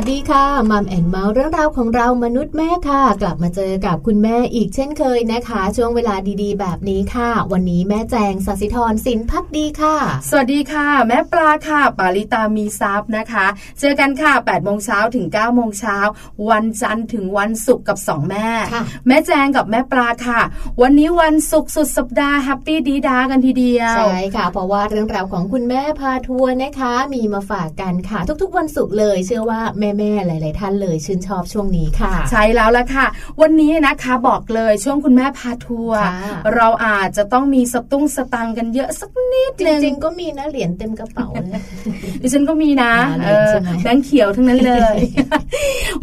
สวัสดีค่ะ Mom and Mouth เรื่องราวของเรามนุษย์แม่ค่ะ กลับมาเจอกับคุณแม่อีกเช่นเคยนะคะ ช่วงเวลาดีๆ แบบนี้ค่ะ วันนี้แม่แจงสัสิธรสินพักดีค่ะ สวัสดีค่ะ แม่ปลาค่ะ ปาลิตามีซับนะคะ เจอกันค่ะ8โมงเช้าถึง9โมงเช้าวันจันทร์ถึงวันศุกร์กับ 2 แม่ แม่แจงกับแม่ปลาค่ะ วันนี้วันศุกร์สุดสัปดาห์ happy ดีด๊ากันทีเดียวใช่ค่ะ เพราะว่าเรื่องราวของคุณแม่พาทัวร์นะคะ มีมาฝากกันค่ะ ทุกๆ วันศุกร์เลย เชื่อว่าแม่แม่หลาย ๆ ท่านเลยชื่นชอบช่วงนี้ค่ะ ใช่แล้วละค่ะ วันนี้นะคะบอกเลยช่วงคุณแม่พาทัวร์เราอาจจะต้องมีสตุ้งสตังกันเยอะสักนิดนึงจริงๆก็มีนะเหรียญเต็มกระเป๋าเลยดิฉันก็มีนะแบงค์เขียวทั้งนั้นเลย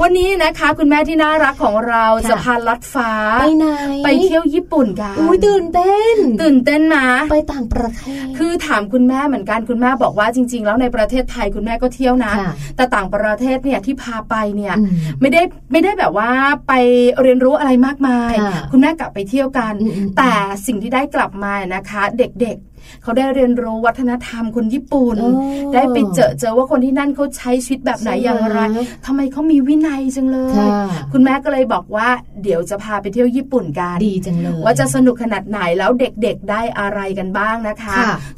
วันนี้นะคะ คุณแม่ที่น่ารักของเราจะพาลัดฟ้าไปไหนไปเที่ยวญี่ปุ่นกันอุ้ยตื่นเต้น ตื่นเต้นมาไปต่างประเทศ คือถามคุณแม่เหมือนกันคุณแม่บอกว่าจริง ๆ แล้วในประเทศไทยคุณแม่ก็เที่ยวนะ แต่ต่างประเทศเนี่ยที่พาไปเนี่ยไม่ได้ไม่ได้แบบว่าไปเรียนรู้อะไรมากมาย คุณแม่กลับไปเที่ยวกัน แต่สิ่งที่ได้กลับมานะคะ เด็ก เขาได้เรียนรู้วัฒนธรรมคนญี่ปุ่น ได้ไปเจอเจอว่าคนที่นั่นเขาใช้ชีวิตแบบไหนอย่างไรทำไมเขามีวินัยจังเลย คุณแม่ก็เลยบอกว่าเดี๋ยวจะพาไปเที่ยวญี่ปุ่นกันดีจังเลยว่าจะสนุกขนาดไหนแล้วเด็กๆได้อะไรกันบ้างนะคะ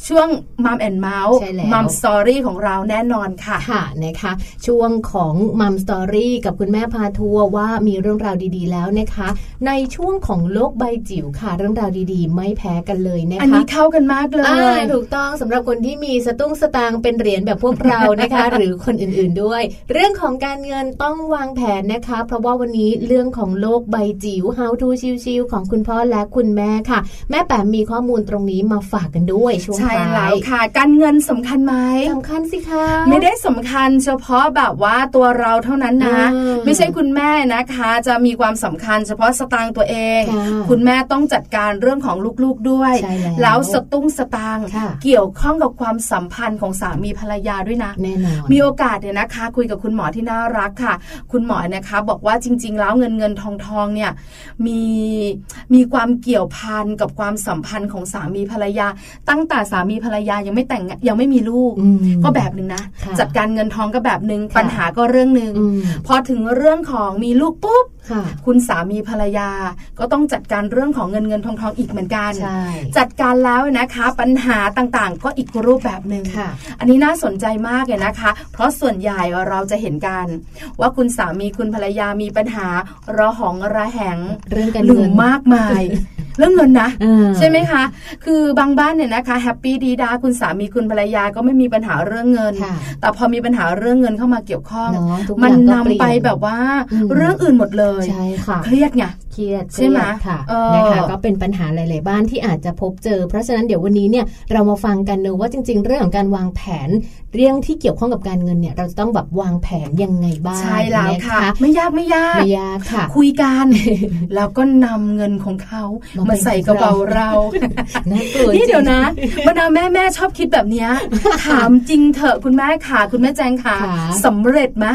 ช่วง Mom and Mouth Mom Story ของเราแน่นอนค่ะค่ะนะคะช่วงของ Mom Story กับคุณแม่พาทัวร์ว่ามีเรื่องราวดีๆ แล้วนะคะ ในช่วงของโลกใบจิ๋วค่ะ เรื่องราวดีๆ ไม่แพ้กันเลยนะคะอันนี้เข้ากันมากเลยถูกต้องสำหรับคนที่มีสตุ้งสตางค์เป็นเหรียญแบบพวกเรานะคะ หรือคนอื่นๆด้วย เรื่องของการเงินต้องวางแผนนะคะ เพราะว่าวันนี้เรื่องของโลกใบจิ๋ว How to ชิวๆของคุณพ่อและคุณแม่ค่ะ แม่แปมมีข้อมูลตรงนี้มาฝากกันด้วยช่วงท้ายใช่แล้วค่ะ การเงินสำคัญไหมสำคัญสิคะไม่ได้สำคัญเฉพาะแบบว่าตัวเราเท่านั้นนะ ไม่ใช่คุณแม่นะคะ จะมีความสำคัญเฉพาะสตางค์ตัวเอง คุณแม่ต้องจัดการเรื่องของลูกๆด้วย แล้วสตุ้งสตางค์เกี่ยวข้องกับความสัมพันธ์ของสามีภรรยาด้วยนะแน่นอนมีโอกาสเนี่ยนะคะ คุยกับคุณหมอที่น่ารักค่ะ คุณหมอนะคะ บอกว่าจริง ๆ แล้วเงินเงินทองทองเนี่ยมีมีความเกี่ยวพันกับความสัมพันธ์ของสามีภรรยา ตั้งแต่สามีภรรยายังไม่แต่งยังไม่มีลูกก็แบบหนึ่งนะ จัดการเงินทองก็แบบหนึ่งปัญหาก็เรื่องหนึ่งพอถึงเรื่องของมีลูกปุ๊บคุณสามีภรรยาก็ต้องจัดการเรื่องของเงินเงินทองทองอีกเหมือนกัน จัดการแล้วนะคะปัญหาต่างๆ ก็อีกรูปแบบหนึ่งอันนี้น่าสนใจมากเลยนะคะ เพราะส่วนใหญ่เราจะเห็นกัน ว่าคุณสามีคุณภรรยามีปัญหาระหองระแหงเรื่องกันหรือมากมายเรื่องเงินนะใช่ไหมคะ คือบางบ้านเนี่ยนะคะ happy ดีด๊าคุณสามีคุณภรรยาก็ไม่มีปัญหาเรื่องเงิน แต่พอมีปัญหาเรื่องเงินเข้ามาเกี่ยวข้อง มันนำไปแบบว่าเรื่องอื่นหมดเลยใช่ค่ะเครียดไง เครียดใช่ไหมค่ะนะคะก็เป็นปัญหาหลาย ๆ บ้านที่อาจจะพบเจอ เพราะฉะนั้นเดี๋ยววันนี้เนี่ยเรามาฟังกันเนอะว่าจริง ๆ เรื่องของการวางแผน เรื่องที่เกี่ยวข้องกับการเงินเนี่ย เราจะต้องแบบวางแผนยังไงบ้างใช่แล้วค่ะ ไม่ยากไม่ยากไม่ยากค่ะ คุยกันแล้วก็นำเงินของเขามาใส่กระเป๋าเรานี่เดี๋ยวนะบรรดาแม่แม่ชอบคิดแบบนี้ถามจริงเถอะคุณแม่ค่ะคุณแม่แจงค่ะสำเร็จไหม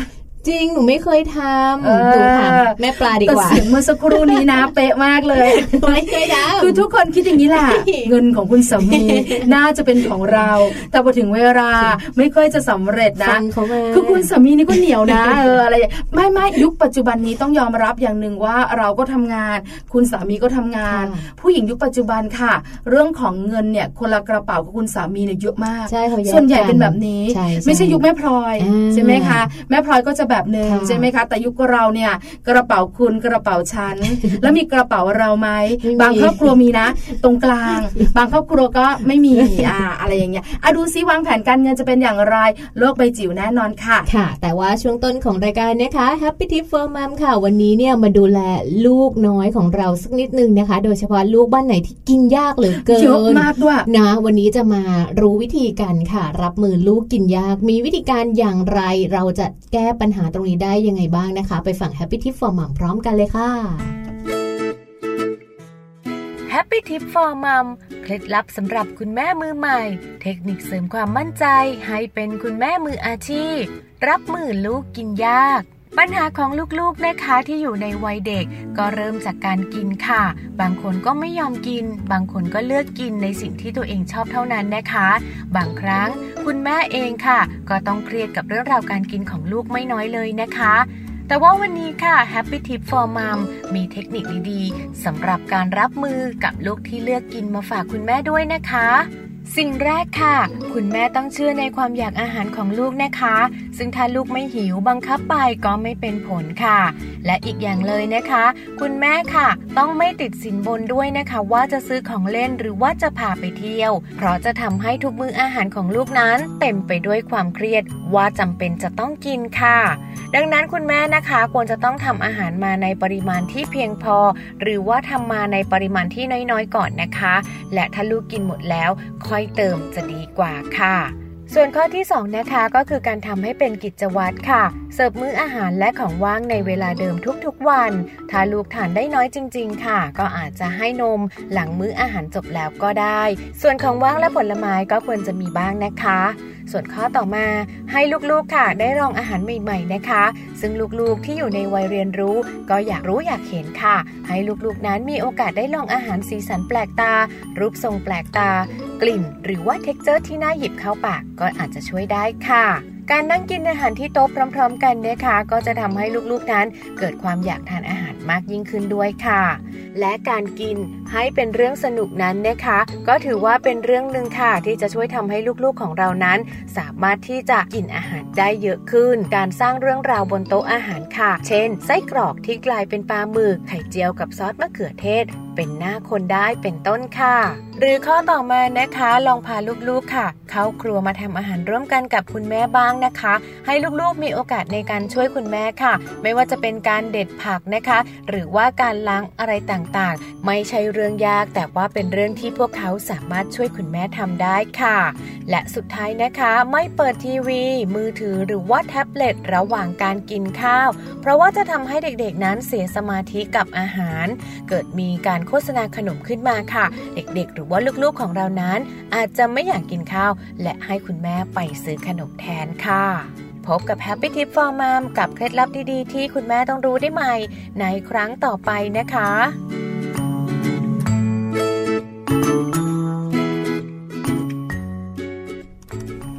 จริงหนูไม่เคยทำหนูถามแม่ปลาดีกว่าแต่เสียงเมื่อสักครู่นี้นะ เป๊ะมากเลยไม่เคยทำคือทุกคนคิดอย่างนี้แหละเงินของคุณสามีน่าจะเป็นของเรา แต่พอถึงเวลาไม่ค่อยจะสำเร็จนะคือคุณสามีนี่ก็เหนียวนะเอออะไรไม่ไม่ยุคปัจจุบันนี้ต้องยอมรับอย่างหนึ่งว่าเราก็ทำงาน คุณสามีก็ทำงาน ผู้หญิงยุคปัจจุบันค่ะ เรื่องของเงินเนี่ยคนละกระเป๋ากับคุณสามีเนี่ยเยอะมากส่วนใหญ่เป็นแบบนี้ ไม่ใช่ยุคแม่พลอยใช่ไหมคะแม่พลอยก็จะแบบหนึ่งใช่ไหมคะ แต่ยุคเราเนี่ยกระเป๋าคุณกระเป๋าฉัน แล้วมีกระเป๋าเราไหมบางครอบครัวมีนะ ตรงกลาง บางครอบครัวก็ไม่มีอ่าอะไรอย่างเงี้ยอะดูซิวางแผนการเงินจะเป็นอย่างไร โลกใบจิ๋วแน่นอนค่ะค่ะ แต่ว่าช่วงต้นของรายการนะคะ Happy Tip for Mom ค่ะ วันนี้เนี่ยมาดูแลลูกน้อยของเราสักนิดนึงนะคะ โดยเฉพาะลูกบ้านไหนที่กินยากเหลือเกินเยอะมากด้วยนะ วันนี้จะมารู้วิธีกันค่ะ รับมือลูกกินยาก มีวิธีการอย่างไรเราจะแก้ปัญหาาตรงนี้ได้ยังไงบ้างนะคะ ไปฟัง Happy Tip for Mom พร้อมกันเลยค่ะ Happy Tip for Mom เคล็ดลับสำหรับคุณแม่มือใหม่ เทคนิคเสริมความมั่นใจให้เป็นคุณแม่มืออาชีพ รับมือลูกกินยาก ปัญหาของลูกๆนะคะที่อยู่ในวัยเด็ก ก็เริ่มจากการกินค่ะ บางคนก็ไม่ยอมกิน บางคนก็เลือกกินในสิ่งที่ตัวเองชอบเท่านั้นนะคะ บางครั้งคุณแม่เองค่ะ ก็ต้องเครียดกับเรื่องราวการกินของลูกไม่น้อยเลยนะคะแต่ว่าวันนี้ค่ะ Happy Tip for Mom มีเทคนิคดีๆสำหรับการรับมือกับลูกที่เลือกกินมาฝากคุณแม่ด้วยนะคะ สิ่งแรกค่ะ คุณแม่ต้องเชื่อในความอยากอาหารของลูกนะคะ ซึ่งถ้าลูกไม่หิวบังคับไปก็ไม่เป็นผลค่ะ และอีกอย่างเลยนะคะ คุณแม่ค่ะ ต้องไม่ติดสินบนด้วยนะคะ ว่าจะซื้อของเล่นหรือว่าจะพาไปเที่ยว เพราะจะทำให้ทุกมื้ออาหารของลูกนั้น เต็มไปด้วยความเครียดว่าจำเป็นจะต้องกินค่ะ ดังนั้นคุณแม่นะคะควรจะต้องทำอาหารมาในปริมาณที่เพียงพอ หรือว่าทำมาในปริมาณที่น้อยๆ ก่อนนะคะ และถ้าลูกกินหมดแล้วค่อยเติมจะดีกว่าค่ะ ส่วนข้อที่ 2 นะคะก็คือการทำให้เป็นกิจวัตรค่ะ เสิร์ฟมื้ออาหารและของว่างในเวลาเดิมทุกๆวัน ถ้าลูกทานได้น้อยจริง ๆ ค่ะ ก็อาจจะให้นมหลังมื้ออาหารจบแล้วก็ได้ ส่วนของว่างและผลไม้ก็ควรจะมีบ้างนะคะส่วนข้อต่อมาให้ลูกๆค่ะ ได้ลองอาหารใหม่ ๆนะคะ ซึ่งลูกๆที่อยู่ในวัยเรียนรู้ ก็อยากรู้อยากเห็นค่ะ ให้ลูกๆนั้นมีโอกาสได้ลองอาหารสีสันแปลกตา รูปทรงแปลกตา กลิ่น หรือว่า texture ที่น่าหยิบเข้าปากก็อาจจะช่วยได้ค่ะ การนั่งกินอาหารที่โต๊ะพร้อม ๆ กันนะคะก็จะทำให้ลูกๆนั้นเกิดความอยากทานอาหารมากยิ่งขึ้นด้วยค่ะ และการกินให้เป็นเรื่องสนุกนั้นนะคะ ก็ถือว่าเป็นเรื่องหนึ่งค่ะ ที่จะช่วยทำให้ลูกๆของเรานั้น สามารถที่จะกินอาหารได้เยอะขึ้น การสร้างเรื่องราวบนโต๊ะอาหารค่ะ เช่น ไส้กรอกที่กลายเป็นปลาหมึกไข่เจียวกับซอสมะเขือเทศเป็นหน้าคนได้เป็นต้นค่ะ หรือข้อต่อมานะคะลองพาลูกๆค่ะ เข้าครัวมาทำอาหารร่วมกันกับคุณแม่บ้างนะคะ ให้ลูกๆมีโอกาสในการช่วยคุณแม่ค่ะ ไม่ว่าจะเป็นการเด็ดผักนะคะ หรือว่าการล้างอะไรต่างๆ ไม่ใช่เรื่องยาก แต่ว่าเป็นเรื่องที่พวกเขาสามารถช่วยคุณแม่ทำได้ค่ะ และสุดท้ายนะคะไม่เปิดทีวี มือถือหรือว่าแท็บเล็ตระหว่างการกินข้าว เพราะว่าจะทำให้เด็กๆนั้นเสียสมาธิกับอาหาร เกิดมีการโฆษณาขนมขึ้นมาค่ะ เด็กๆ หรือว่าลูกๆของเรานั้น อาจจะไม่อยากกินข้าว และให้คุณแม่ไปซื้อขนมแทนค่ะพบกับ Happy Tip for Mom กับเคล็ดลับดีๆ ที่คุณแม่ต้องรู้ได้ใหม่ ในครั้งต่อไปนะคะ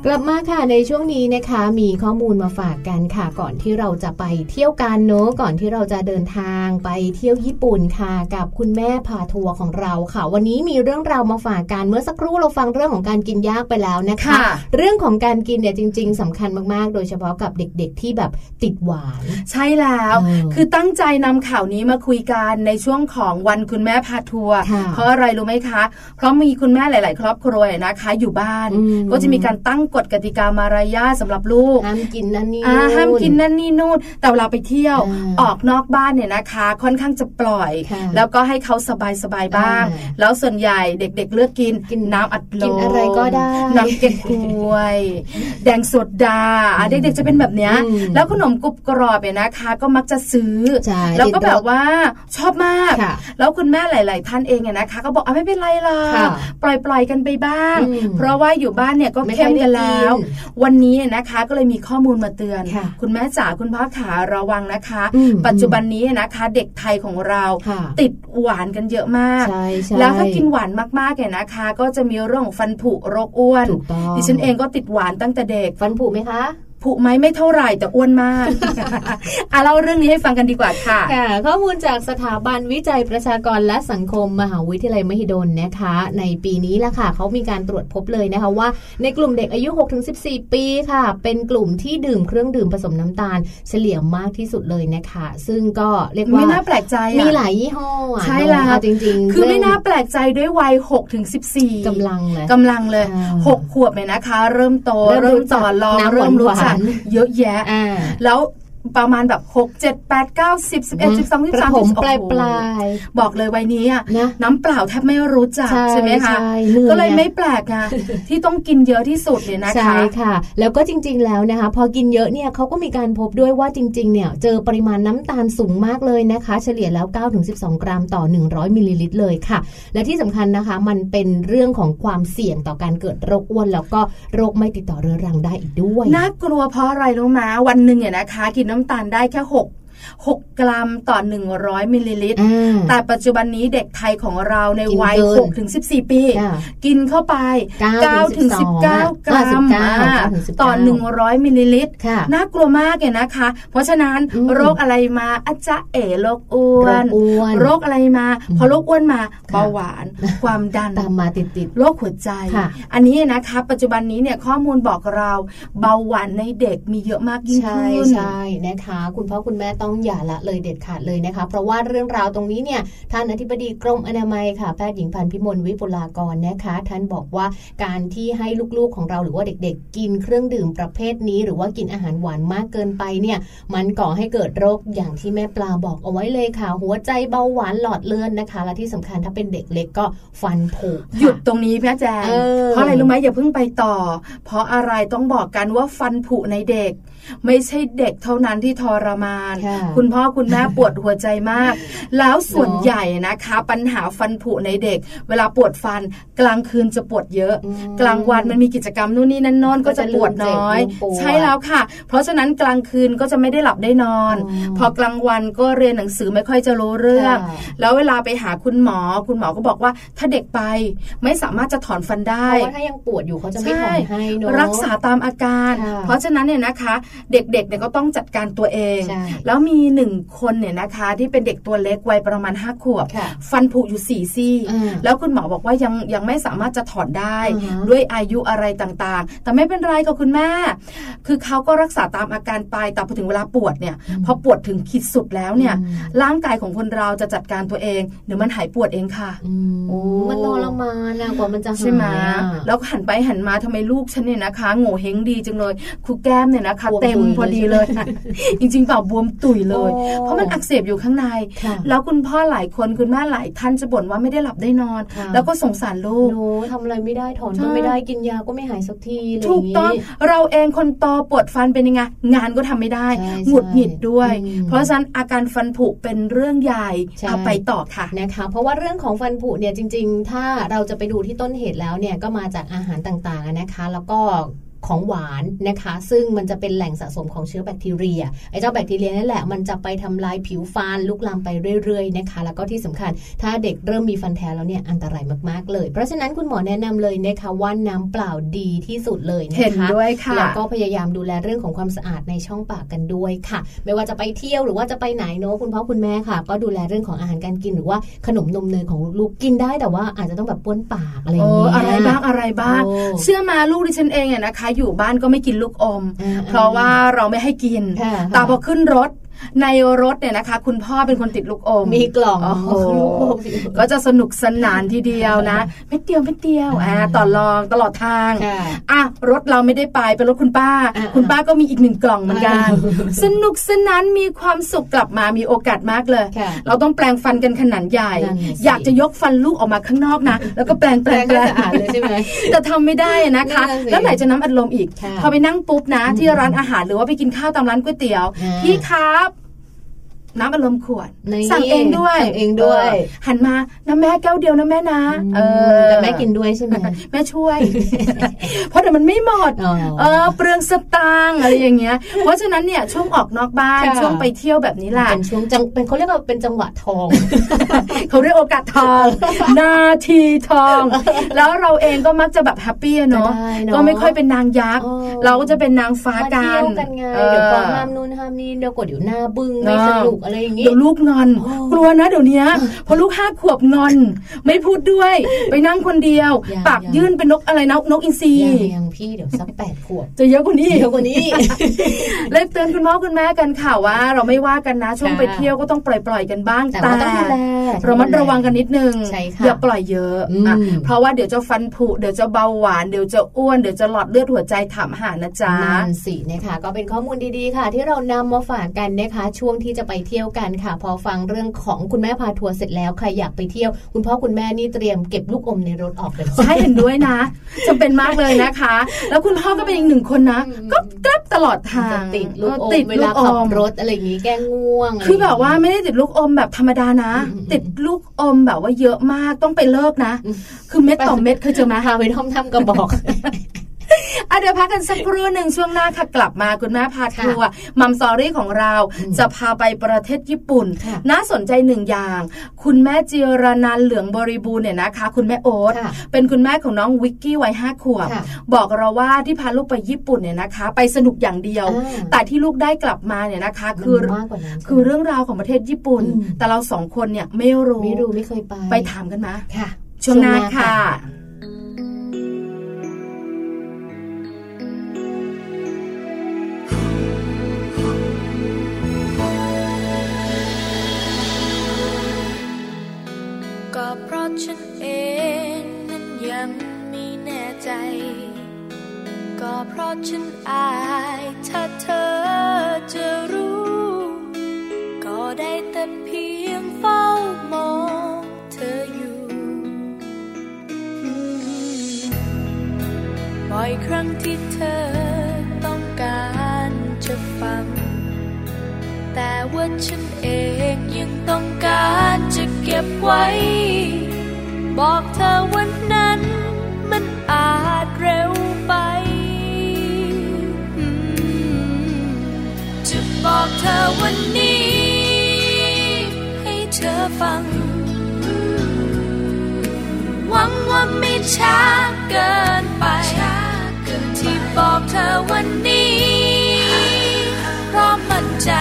กลับมาค่ะในช่วงนี้นะคะมีข้อมูลมาฝากกันค่ะ ก่อนที่เราจะไปเที่ยวกันเนอะก่อนที่เราจะเดินทางไปเที่ยวญี่ปุ่นค่ะ กับคุณแม่พาทัวร์ของเราค่ะ วันนี้มีเรื่องราวมาฝากกันเมื่อสักครู่เราฟังเรื่องของการกินยากไปแล้วนะคะ เรื่องของการกินเนี่ยจริง ๆสำคัญมากๆ โดยเฉพาะกับเด็กๆที่แบบติดหวาน ใช่แล้ว คือตั้งใจนำข่าวนี้มาคุยกันในช่วงของวันคุณแม่พาทัวร์เพราะอะไรรู้ไหมคะ เพราะมีคุณแม่หลาย ๆ ครอบครัวนะคะ อยู่บ้านก็จะมีการตั้งกฎกติกามารยาสำหรับลูกห้ามกินนั่นนี่ห้ามกินนั่นนี่นู่นแต่เวลาไปเที่ยวออกนอกบ้านเนี่ยนะคะ ค่อนข้างจะปล่อย แล้วก็ให้เขาสบายสบายบ้าง แล้วส่วนใหญ่เด็ก ๆ เลือกกินกินน้ำอัดลมกินอะไรก็ได้น้ำเก๊กฮวย แดงสดดาเด็กๆจะเป็นแบบเนี้ยแล้วขนมกรุบกรอบเนี่ยนะคะ ก็มักจะซื้อ แล้วก็แบบว่าชอบมาก แล้วคุณแม่หลาย ๆ ท่านเองเนี่ยนะคะ ก็บอกอะไม่เป็นไรล่ะปล่อยๆกันไปบ้าง เพราะว่าอยู่บ้านเนี่ยก็เข้มกันแล้ววันนี้นะคะก็เลยมีข้อมูลมาเตือน คุณแม่จ๋าคุณพ่อขาระวังนะคะ ปัจจุบันนี้นะคะ เด็กไทยของเราติดหวานกันเยอะมาก แล้วถ้ากินหวานมากๆเนี่ยนะคะ ก็จะมีเรื่องของฟันผุโรคอ้วนดิฉันเองก็ติดหวานตั้งแต่เด็กฟันผุไหมคะ ผุไหมไม่เท่าไหร่แต่อ้วนมากอะเล่าเรื่องนี้ให้ฟังกันดีกว่าค่ะค่ะ ข้อมูลจากสถาบันวิจัยประชากรและสังคมมหาวิทยาลัยมหิดลนะคะ ในปีนี้ละค่ะเขามีการตรวจพบเลยนะคะว่า ในกลุ่มเด็กอายุ 6-14 ปีค่ะ เป็นกลุ่มที่ดื่มเครื่องดื่มผสมน้ำตาล เฉลี่ยมากที่สุดเลยนะคะ ซึ่งก็เรียกว่าไม่น่าแปลกใจมีหลายยี่ห้อใช่แล้วจริง ๆ คือไม่น่าแปลกใจด้วยวัย6ถึง14กำลังเลยกำลังเลย 6 ขวบเนี่ยนะคะ เริ่มโตเริ่มต่อรองเริ่มรู้จักเยอะแยะ แล้ว ประมาณแบบหกเจ็ดแปดเก้าสิบสิบเอ็ดสิบสองสิบสามสิบปลายปลายบอกเลยวัยนี้อะน้ำเปล่าแทบไม่รู้จักใช่ไหมคะก็เลยไม่แปลกอะที่ต้องกินเยอะที่สุดเนี่ยนะคะใช่ค่ะ แล้วก็จริง ๆแล้วนะคะ พอกินเยอะเนี่ยเขาก็มีการพบด้วยว่าจริง ๆ เนี่ย เจอปริมาณน้ำตาลสูงมากเลยนะคะ เฉลี่ยแล้ว9ถึง12 กรัมต่อ 100มิลลิลิตรเลยค่ะ และที่สำคัญนะคะ มันเป็นเรื่องของความเสี่ยงต่อการเกิดโรคอ้วนแล้วก็โรคไม่ติดต่อเรื้อรังได้อีกด้วยน่ากลัวเพราะอะไรรู้ไหมวันหนึ่งเนี่ยนะคะกินน้ำตาลได้แค่หก 6 กรัมต่อ 100มิลลิลิตร แต่ปัจจุบันนี้เด็กไทยของเราในวัย6ถึง14 ปี กินเข้าไป9ถึง19 กรัมต่อ 100มิลลิลิตร น่ากลัวมากเลยนะคะ เพราะฉะนั้นโรคอะไรมาอาจจะเอโรคอ้วน โรคอะไรมา พอโรคอ้วนมาเบาหวาน ความดันตามมาติดติดโรคหัวใจ อันนี้นะคะปัจจุบันนี้เนี่ยข้อมูลบอกเราเบาหวานในเด็กมีเยอะมากยิ่งขึ้นใช่นะคะ คุณพ่อคุณแม่ต้ององอย่าละเลยเด็ดขาดเลยนะคะ เพราะว่าเรื่องราวตรงนี้เนี่ยท่านอธิบดีกรมอนามัยค่ะแพทย์หญิงพันพิมลวิปุลากรนะคะ ท่านบอกว่าการที่ให้ลูกๆของเราหรือว่าเด็กๆ กินเครื่องดื่มประเภทนี้ หรือว่ากินอาหารหวานมากเกินไปเนี่ยมันก่อให้เกิดโรคอย่างที่แม่ปลาบอกเอาไว้เลยค่ะ หัวใจเบาหวานหลอดเลือดนะคะ และที่สำคัญถ้าเป็นเด็กเล็กก็ฟันผุหยุดตรงนี้พี่แจงเพราะอะไรรู้ไหมอย่าเพิ่งไปต่อ เพราะอะไรต้องบอกกันว่าฟันผุในเด็ก ไม่ใช่เด็กเท่านั้นที่ทรมาน คุณพ่อคุณแม่ปวดหัวใจมาก แล้วส่วนใหญ่นะคะ ปัญหาฟันผุในเด็ก เวลาปวดฟันกลางคืนจะปวดเยอะ กลางวันมันมีกิจกรรมนู่นนี่นั่นนอนก็จะปวดน้อย ใช่แล้วค่ะ เพราะฉะนั้นกลางคืนก็จะไม่ได้หลับได้นอน พอกลางวันก็เรียนหนังสือไม่ค่อยจะรู้เรื่อง แล้วเวลาไปหาคุณหมอ คุณหมอก็บอกว่าถ้าเด็กไปไม่สามารถจะถอนฟันได้เพราะว่าถ้ายังปวดอยู่เขาจะไม่ถอนให้เนอะรักษาตามอาการ เพราะฉะนั้นเนี่ยนะคะเด็กๆเนี่ยก็ต้องจัดการตัวเอง แล้วมีหนึ่งคนเนี่ยนะคะที่เป็นเด็กตัวเล็กวัยประมาณห้าขวบ ฟันผุอยู่สี่ซี่ แล้วคุณหมอบอกว่ายังยังไม่สามารถจะถอนได้ด้วยอายุอะไรต่างๆ แต่ไม่เป็นไรกับคุณแม่ คือเขาก็รักษาตามอาการไปแต่พอถึงเวลาปวดเนี่ยพอปวดถึงขีดสุดแล้วเนี่ยร่างกายของคนเราจะจัดการตัวเองเดี๋ยวมันหายปวดเองค่ะมันทรมานนะกว่ามันจะหายใช่ไหมแล้วหันไปหันมาทำไมลูกฉันเนี่ยนะคะโง่เฮงดีจังเลยครูแก้มเนี่ยนะคะเต็มพอดีเลย จริงๆเปล่าบวมตุยเลย เพราะมันอักเสบอยู่ข้างใน แล้วคุณพ่อหลายคนคุณแม่หลายท่านจะบ่นว่าไม่ได้หลับได้นอน แล้วก็สงสารลูกหนูทำอะไรไม่ได้ถอนก็ไม่ได้กินยาก็ไม่หายสักทีถูกต้องเราเองคนโตปวดฟันเป็นยังไงงานก็ทำไม่ได้หงุดหงิดด้วย เพราะฉะนั้นอาการฟันผุเป็นเรื่องใหญ่เอาไปต่อค่ะนะคะเพราะว่าเรื่องของฟันผุเนี่ยจริง ๆ ถ้าเราจะไปดูที่ต้นเหตุแล้วเนี่ยก็มาจากอาหารต่างๆนะคะ แล้วก็ ของหวานนะคะ ซึ่งมันจะเป็นแหล่งสะสมของเชื้อแบคทีเรียไอ้เจ้าแบคทีเรียนั่นแหละมันจะไปทำลายผิวฟันลุกลามไปเรื่อยๆนะคะ แล้วก็ที่สำคัญถ้าเด็กเริ่มมีฟันแท้แล้วเนี่ยอันตรายมากๆเลย เพราะฉะนั้นคุณหมอแนะนำเลยนะคะว่าน้ำเปล่าดีที่สุดเลยนะคะเห็นด้วยค่ะแล้วก็พยายามดูแลเรื่องของความสะอาดในช่องปากกันด้วยค่ะ ไม่ว่าจะไปเที่ยวหรือว่าจะไปไหนเนาะคุณพ่อคุณแม่ค่ะ ก็ดูแลเรื่องของอาหารการกินหรือว่าขนมนมเนยของลูกกินได้แต่ว่าอาจจะต้องแบบป้นปากอะไรอย่างเงี้ยอะไรบ้างอะไรบ้าง เชื่อมาลูกดิฉันเองเนี่ยนะคะอยู่บ้านก็ไม่กินลูกอม เพราะว่าเราไม่ให้กินแต่พอขึ้นรถ ในรถเนี่ยนะคะ คุณพ่อเป็นคนติดลูกอมมีกล่องลูกอมก็จะสนุกสนานทีเดียวนะเม็ดเดียวเม็ดเดียวอ่าต่อรองตลอดทางอะรถเราไม่ได้ไปเป็นรถคุณป้า คุณป้าก็มีอีกหนึ่งกล่องเหมือนกัน สนุกสนานมีความสุขกลับมามีโอกาสมากเลย เราต้องแปลงฟันกันขนาดใหญ่ อยากจะยกฟันลูกออกมาข้างนอกนะ แล้วก็แปลงแปลงแปลงเลยใช่ไหมแต่ทำไม่ได้นะคะ แล้วไหนจะน้ำอัดลมอีก พอไปนั่งปุ๊บนะที่ร้านอาหารหรือว่าไปกินข้าวตามร้านก๋วยเตี๋ยวพี่ครับ น้ำอัดลมขวดสั่งเองด้วยสั่งเองด้วย หันมาน้ำแม่แก้วเดียวนะแม่นะ เออแต่แม่กินด้วยใช่ไหมแม่ช่วย เพราะเดี๋ยวมันไม่หมดเออเปลืองสตางค์อะไรอย่างเงี้ย เพราะฉะนั้นเนี่ยช่วงออกนอกบ้านช่วงไปเที่ยวแบบนี้แหละเป็นช่วงจังเป็นเขาเรียกว่าเป็นจังหวะทองเขาเรียกโอกาสทองนาทีทอง แล้วเราเองก็มักจะแบบ happy เนาะก็ไม่ค่อยเป็นนางยักษ์เราก็จะเป็นนางฟ้ากันเดี๋ยวพอห้ามนู่นห้ามนี่เดี๋ยวกดอยู่หน้าบึ้งไม่สนุกอะไรอย่างงี้เดี๋ยวลูกงอน กลัวนะเดี๋ยวนี้พอลูกห้าขวบงอน ไม่พูดด้วย ไปนั่งคนเดียว ปากยื่นเป็นนกอะไรนะนกอินทรียังพี่เดี๋ยวสักแปดขวบจะเยอะกว่านี้เยอะกว่านี้เลยเตือนคุณพ่อคุณแม่กันค่ะว่า เราไม่ว่ากันนะช่วงไปเที่ยวก็ต้องปล่อยปล่อยกันบ้างแต่เรามัดระวังกันนิดนึงอย่าปล่อยเยอะเพราะว่าเดี๋ยวจะฟันผุเดี๋ยวจะเบาหวานเดี๋ยวจะอ้วนเดี๋ยวจะหลอดเลือดหัวใจถามหานะจ๊ะนั่นสินะคะก็เป็นข้อมูลดีๆค่ะ ที่เรานำมาฝากกันนะคะช่วงที่จะไปเที่ยวกันค่ะ พอฟังเรื่องของคุณแม่พาทัวร์เสร็จแล้วใครอยากไปเที่ยว คุณพ่อคุณแม่นี่เตรียมเก็บลูกอมในรถออกเลยใช่เห็นด้วยนะจำเป็นมากเลยนะคะ แล้วคุณพ่อก็เป็นอีกหนึ่งคนนะ ก็กลับตลอดทางติดลูกอมเวลาขับรถอะไรอย่างนี้แก้ง่วง คือแบบว่าไม่ได้ติดลูกอมแบบธรรมดานะ ติดลูกอมแบบว่าเยอะมากต้องไปเลิกนะ คือเม็ดต่อเม็ดเคยเจอมาพาไปท่อมทำกระบอก อะเดี๋ยวพักกันสักครู่หนึ่งช่วงหน้าค่ะกลับมาคุณแม่พาทัวร์มัมซอรี่ของเราจะพาไปประเทศญี่ปุ่น น่าสนใจหนึ่งอย่าง คุณแม่จิรนันเหลืองบริบูรณ์เนี่ยนะคะ คุณแม่โอ๊ตเป็นคุณแม่ของน้องวิกกี้วัยห้าขวบบอกเราว่าที่พาลูกไปญี่ปุ่นเนี่ยนะคะ ไปสนุกอย่างเดียว แต่ที่ลูกได้กลับมาเนี่ยนะคะ คือคือเรื่องราวของประเทศญี่ปุ่น แต่เราสองคนเนี่ยไม่รู้ไม่รู้ไม่เคยไป ไปถามกันมาช่วงหน้าค่ะ ฉันเองนั้นยังไม่แน่ใจ ก็เพราะฉันอายถ้าเธอจะรู้ ก็ได้แต่เพียงเฝ้ามองเธออยู่บ่อยครั้งที่เธอต้องการจะฟัง แต่ว่าฉันเองยังต้องการจะเก็บไว้ บอกเธอวันนั้นมันอาจเร็วไปจะบอกเธอวันนี้ ให้เธอฟัง หวังว่าไม่ช้าเกินไป ที่บอกเธอวันนี้ เพราะมั่นใจ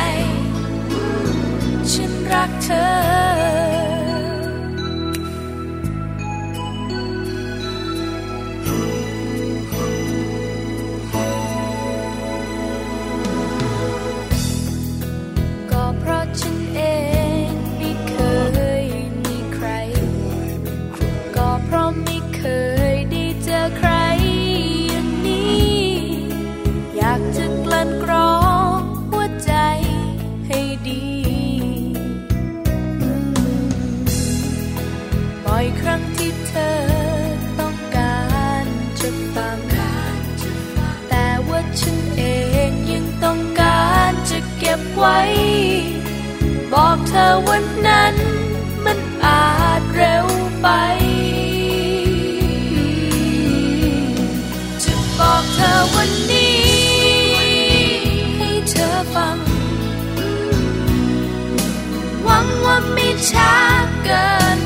ฉันรักเธอ ไว้ บอกเธอวันนั้นมันอาจเร็วไป จะบอกเธอวันนี้ ให้เธอฟัง หวังว่าไม่ช้าเกิน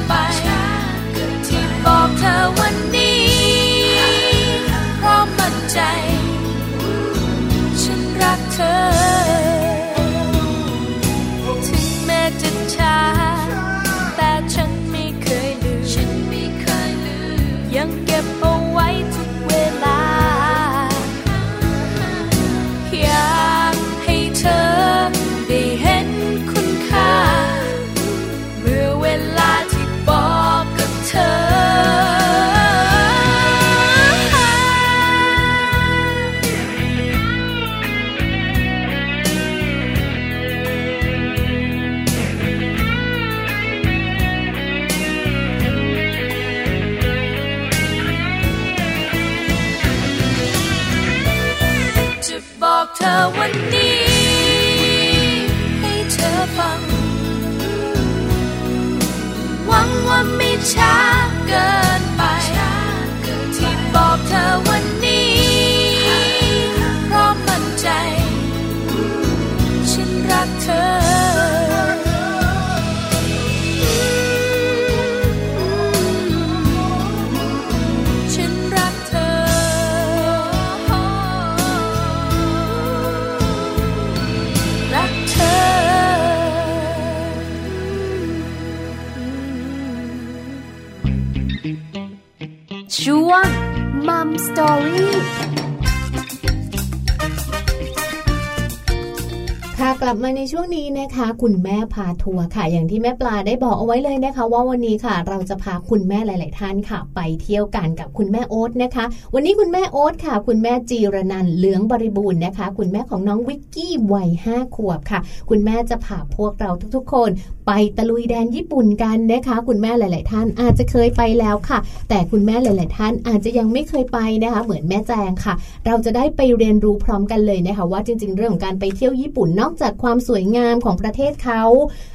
ลับมาในช่วงนี้นะคะ คุณแม่พาทัวร์ค่ะ อย่างที่แม่ปลาได้บอกเอาไว้เลยนะคะ ว่าวันนี้ค่ะ เราจะพาคุณแม่หลาย ๆ ท่านค่ะ ไปเที่ยวกันกับคุณแม่โอ๊ตนะคะ วันนี้คุณแม่โอ๊ตค่ะ คุณแม่จีรนันเหลืองบริบูรณ์นะคะ คุณแม่ของน้องวิกกี้วัยห้าขวบค่ะ คุณแม่จะพาพวกเราทุก ๆ คน ไปตะลุยแดนญี่ปุ่นกันนะคะ คุณแม่หลาย ๆ ท่านอาจจะเคยไปแล้วค่ะ แต่คุณแม่หลาย ๆ ท่านอาจจะยังไม่เคยไปนะคะ เหมือนแม่แจงค่ะ เราจะได้ไปเรียนรู้พร้อมกันเลยนะคะว่าจริง ๆ เรื่องของการไปเที่ยวญี่ปุ่นนอกจากความสวยงามของประเทศเขา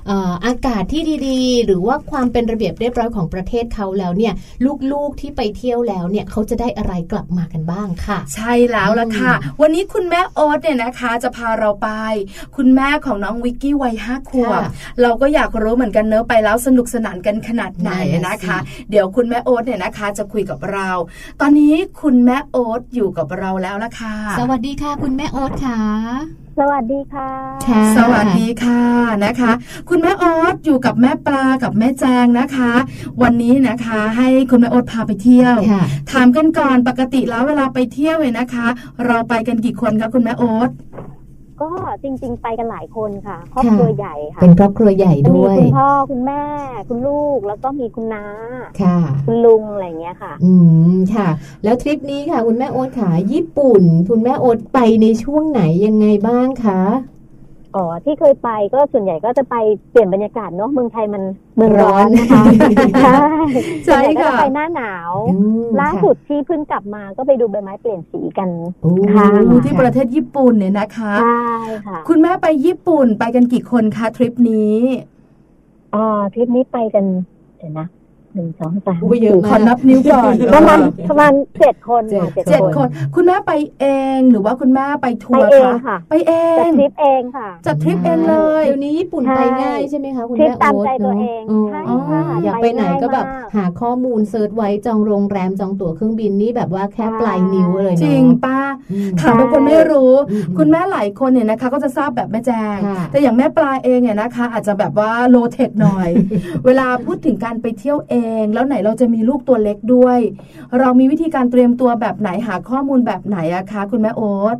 เอ่ออากาศที่ดีๆ หรือว่าความเป็นระเบียบเรียบร้อยของประเทศเขาแล้วเนี่ยลูกๆที่ไปเที่ยวแล้วเนี่ยเขาจะได้อะไรกลับมากันบ้างค่ะ ใช่แล้วล่ะค่ะ วันนี้คุณแม่โอ๊ตเนี่ยนะคะ จะพาเราไป คุณแม่ของน้องวิกกี้วัยห้าขวบค่ะเราก็อยากรู้เหมือนกันเนอะไปแล้วสนุกสนานกันขนาดไหนนั่นน่ะนะคะสิเดี๋ยวคุณแม่โอ๊ตเนี่ยนะคะ จะคุยกับเรา ตอนนี้คุณแม่โอ๊ตอยู่กับเราแล้วล่ะค่ะ สวัสดีค่ะ คุณแม่โอ๊ตค่ะสวัสดีค่ะค่ะ สวัสดีค่ะนะคะ คุณแม่โอ๊ตอยู่กับแม่ปลากับแม่แจงนะคะ วันนี้นะคะให้คุณแม่โอ๊ตพาไปเที่ยวค่ะถามกันก่อนปกติแล้วเวลาไปเที่ยวเนี่ยนะคะ เราไปกันกี่คนคะคุณแม่โอ๊ต ก็จริง ๆ ไปกันหลายคนค่ะครอบครัวใหญ่ค่ะเป็นครอบครัวใหญ่จะมีด้วยคุณพ่อคุณแม่ คุณลูกแล้วก็มีคุณน้าค่ะ คุณลุงอะไรอย่างเงี้ยค่ะ อืมค่ะ แล้วทริปนี้ค่ะ คุณแม่โอ๊ตค่ะญี่ปุ่น คุณแม่โอ๊ตไปในช่วงไหนยังไงบ้างคะ อ๋อที่เคยไปก็ส่วนใหญ่ก็จะไปเปลี่ยนบรรยากาศเนาะเมืองไทยมันเมืองร้อนนะคะใช่ใช่ส่วนใหญ่ก็ค่ะจะไปหน้าหนาวอืมล่าค่ะสุดที่เพิ่งกลับมาก็ไปดูใบไม้เปลี่ยนสีกันโอ้ค่ะที่ประเทศญี่ปุ่นเนี่ยนะคะใช่ค่ะคุณแม่ไปญี่ปุ่นไปกันกี่คนคะทริปนี้อ๋อทริปนี้ไปกันเดี๋ยวนะ หนึ่งสองสามอุ้ยเยอะขอมากนับนิ้วก่อนประมาณประมาณเจ็ดคนค่ะเจ็ดเจ็ดคน คุณแม่ไปเองหรือว่าคุณแม่ไปทัไปวร์เองคะค่ะไปเอจัดงทริปเองค่ะจัดทริปเองเลยเดี๋ยวนี้ญี่ปุ่นใช่ไปง่ายใช่ไหมคะคุณทริปแม่ตามโอ๊ตใจตัวเนาะเองอ๋อใช่ค่ะอยากไปไหนก็แบบไปง่ายมากหาข้อมูลเซิร์ชไว้จองโรงแรมจองตั๋วเครื่องบินนี่แบบว่าแค่ปลายนิ้วเลยเนาะจริงป้าอืมถามบางคนไม่รู้อืมคุณแม่หลายคนเนี่ยนะคะ ก็จะทราบแบบแม่แจงค่ะแต่อย่างแม่ปลาเองเนี่ยนะคะ อาจจะแบบว่าโลเทคหน่อย เวลาพูดถึงการไปเที่ยวเองแล้วไหนเราจะมีลูกตัวเล็กด้วย เรามีวิธีการเตรียมตัวแบบไหนหาข้อมูลแบบไหนอะคะ คุณแม่โอ๊ต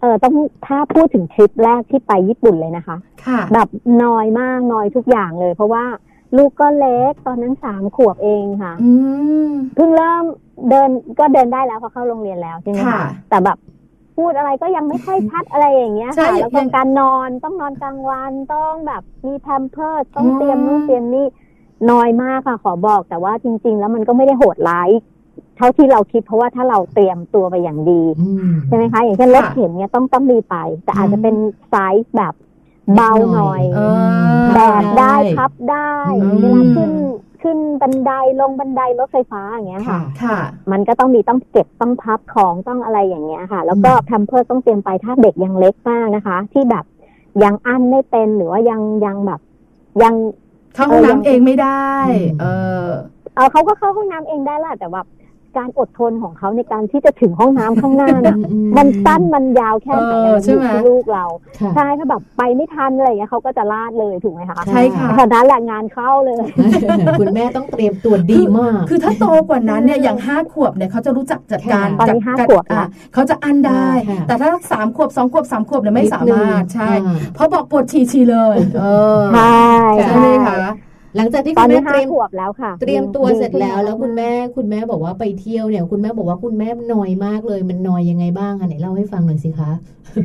เออต้องถ้าพูดถึงทริปแรกที่ไปญี่ปุ่นเลยนะคะค่ะแบบน้อยมากน้อยทุกอย่างเลย เพราะว่าลูกก็เล็กตอนนั้นสามขวบเองค่ะอืมเพิ่งเริ่มเดินก็เดินได้แล้วพอเข้าโรงเรียนแล้วใช่ไหมค่ะคะแต่แบบพูดอะไรก็ยังไม่ค่อยชัดอะไรอย่างเงี้ยใช่ค่ะแล้วก็ยังการนอนต้องนอนกลางวันต้องแบบมีแพมเพิร์สต้องอืมเตรียมนู่นเตรียมนี่ น้อยมากค่ะขอบอกแต่ว่าจริง ๆ แล้วมันก็ไม่ได้โหดร้ายเท่าที่เราคิดเพราะว่าถ้าเราเตรียมตัวไปอย่างดีอืมใช่ไหมคะอย่างเช่นรถเข็นเนี่ยต้องต้องมีไป แต่อาจจะเป็นไซส์แบบเบาหน่อยเออแบกได้พับได้อืมเวลาขึ้นขึ้นบันไดลงบันไดรถไฟฟ้าอย่างเงี้ยค่ะค่ะมันก็ต้องมีต้องเก็บต้องพับของต้องอะไรอย่างเงี้ยค่ะ แล้วก็แพมเพิร์สต้องเตรียมไปถ้าเด็กยังเล็กมากนะคะ ที่แบบยังอั้นไม่เป็นหรือว่ายังยังแบบยัง เข้าห้องเออยังน้ำเองไม่ได้อืมเออ เออเขาก็เข้าห้องน้ำเองได้แหละแต่แบบ การอดทนของเขาในการที่จะถึงห้องน้ำข้างหน้าน่ะอืมันสั้นมันยาวแค่ไหนเออมันใช่อยู่ไหมที่ลูกเราค่ะใช่ถ้าแบบไปไม่ทันอะไรอย่างเงี้ยเขาก็จะลาดเลยถูกไหมคะใช่ค่ะตอนนั้นแหละงานเข้าเลย คุณแม่ต้องเตรียมตัวดีมาก คือถ้าโตกว่านั้นเนี่ยอย่างห้าขวบเนี่ยเขาจะรู้จักจัดการค่ะตอนนี้กับห้ากับขวบอะละเขาจะอันได้ค่ะแต่ถ้าสามขวบสองขวบสามขวบเนี่ยไม่สามารถใช่อ่าเพราะบอกปวดฉี่ฉี่เลย เออใช่ใช่ไหมคะ หลังจากที่ตคุอนณนี้แม่เตห้ารียมขวบแล้วค่ะ เตรียมตัวดีเสร็จแล้วขึ้นแล้วคุณแม่คุณแม่บอกว่าไปเที่ยวเนี่ย คุณแม่บอกว่าคุณแม่นอยมากเลย มันนอยยังไงบ้างคะไหนเล่าให้ฟังหน่อยสิคะ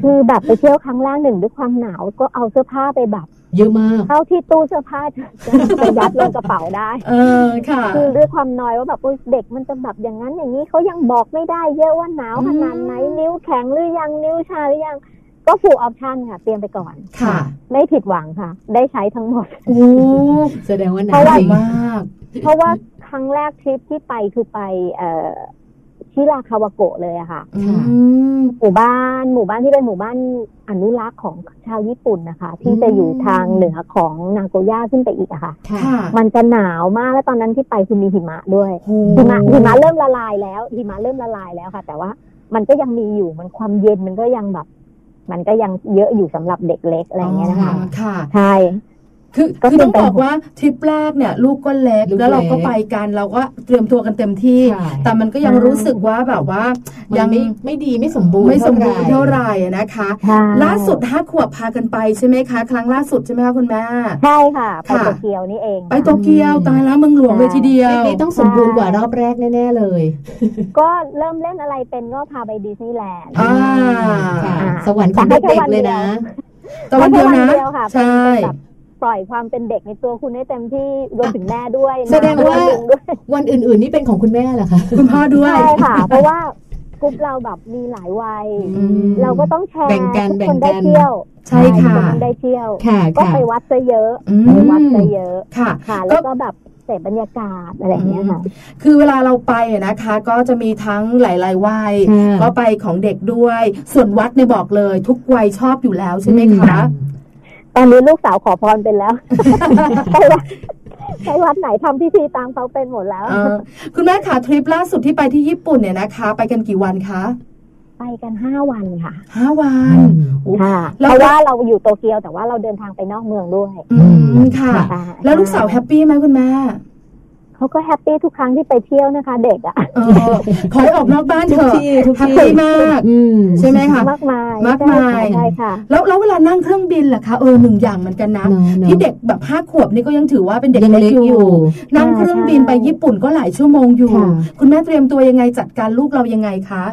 คือแบบไปเที่ยวครั้งแรกหนึ่งด้วยความหนาวก็เอาเสื้อผ้าไปแบบเยอะมากเข้าที่ตู้เสื้อผ้าจะจะยัดลงกระเป๋าได้ เออค่ะ คือด้วยความน้อยว่าแบบอุ๊ยเด็กมันจะแบบอย่างนั้นอย่างนี้เขายังบอกไม่ได้เยอะว่าหนาวขนาดไหนนิ้วแข็งหรือยังนิ้วชาหรือยัง ก็ full option ค่ะ เตรียมไปก่อนค่ะ ไม่ผิดหวังค่ะ ได้ใช้ทั้งหมดโอ้แสดงว่าหนาวเพราะว่าจริงมาก เพราะว่าครั้งแรกทริปที่ไปคือไปเอ่อชิราคาวาโกะเลยอะค่ะอืมหมู่บ้านหมู่บ้านที่เป็นหมู่บ้านอนุรักษ์ของชาวญี่ปุ่นนะคะ ที่จะอยู่ทางเหนือของนางโกย่าขึ้นไปอีกอะค่ะค่ะค่ะมันจะหนาวมากแล้วตอนนั้นที่ไปคือมีหิมะด้วยโอ้หิมะหิมะเริ่มละลายแล้วหิมะเริ่มละลายแล้วค่ะ แต่ว่ามันก็ยังมีอยู่มันความเย็นมันก็ยังแบบ มันก็ยังเยอะอยู่สำหรับเด็กเล็กอะไรอย่างเงี้ยนะคะค่ะใช่ คือก็คือเป็นต้องบอกว่าทริปแรกเนี่ยลูกก็เล็กลูกแล้วเราก็เล็กไปกันเราก็เตรียมตัวกันเต็มที่ค่ะแต่มันก็ยังรู้สึกว่าแบบว่ามันยังไม่ไม่ดีไม่สมบูรณ์ไม่สมบูรณ์เท่าเท่าไหไหร่ร่นะคะใช่ล่าสุดห้าขวบพากันไปใช่ไหมคะ ครั้งล่าสุดใช่ไหมคะคุณแม่ใช่ค่ะไปค่ะโตเกียวนี่เอง ไปโตเกียวตายแล้วเมืองหลวงเลยทีเดียวนี่ต้องสมบูรณ์กว่ารอบแรกแน่ๆเลย ก็เริ่มเล่นอะไรเป็นก็พาไปดิสนีย์แลนด์อ่าค่ะอ่าสวรรค์ของแต่ให้เด็กแค่วันๆเลยนะแต่วันเดียวนะแค่เดียวค่ะเป็นใช่เป็นแบบปล่อยความเป็นเด็กในตัวคุณให้เต็มที่รวมถึงแม่ด้วยแสดงว่าน้ลุด้วยวันอื่น ๆ นี่เป็นของคุณแม่เหรอคะคุณพ่อด้วยใช่ค่ะ เพราะว่ากลุ่มเราแบบมีหลายวัยอืมเราก็ต้องแชร์แบ่งกันทุกแบ่คงนกัได้นเที่ยวใช่ค่ะทุกคนได้เที่ยวค่ะก็ค่ะไปวัดซะเยอะอืมไปวัดซะเยอะค่ะค่ะ แล้วก็แบบเสพบรรยากาศอะไรอย่างเงี้ยค่ะ คือเวลาเราไปอะนะคะ ก็จะมีทั้งหลายๆวัยค่ะก็ไปของเด็กด้วย ส่วนวัดเนี่ยบอกเลย ทุกวัยชอบอยู่แล้วใช่ไหมคะ ตอนนี้ลูกสาวขอพรเป็นแล้วไปวัดไปวัดไหนทำพิธีตามเขาเป็นหมดแล้วเออคุณแม่ขาทริปล่าสุดที่ไปที่ญี่ปุ่นเนี่ยนะคะ ไปกันกี่วันคะไปกันห้าวันค่ะห้าวันโอ้ค่ะแล้วเพราะว่าเราอยู่โตเกียวแต่ว่าเราเดินทางไปนอกเมืองด้วย อืมค่ะค่ะแล้วลูกสาว happy ไหมคุณแม่ เขาก็ happy ทุกครั้งที่ไปเที่ยวนะคะ เด็กอะเออขอให้ออกนอกบ้านเถอะทุกที่ทุกแฮที่ happy มากอืมใช่ไหมคะมากมายมากมายใช่ค่ะ แล้วแล้วเวลานั่งเครื่องบินล่ะคะเออหนึ่งอย่างเหมือนกันนะเนอะเนอะที่เด็กแบบห้าขวบนี่ก็ยังถือว่าเป็นเด็กยังเล็เล็กกออยู่ยู่ นั่งเครื่องบินไปญี่ปุ่นก็หลายชั่วโมงอยู่ค่ะคุณแม่เตรียมตัวยังไงจัดการลูกเรายังไงคะ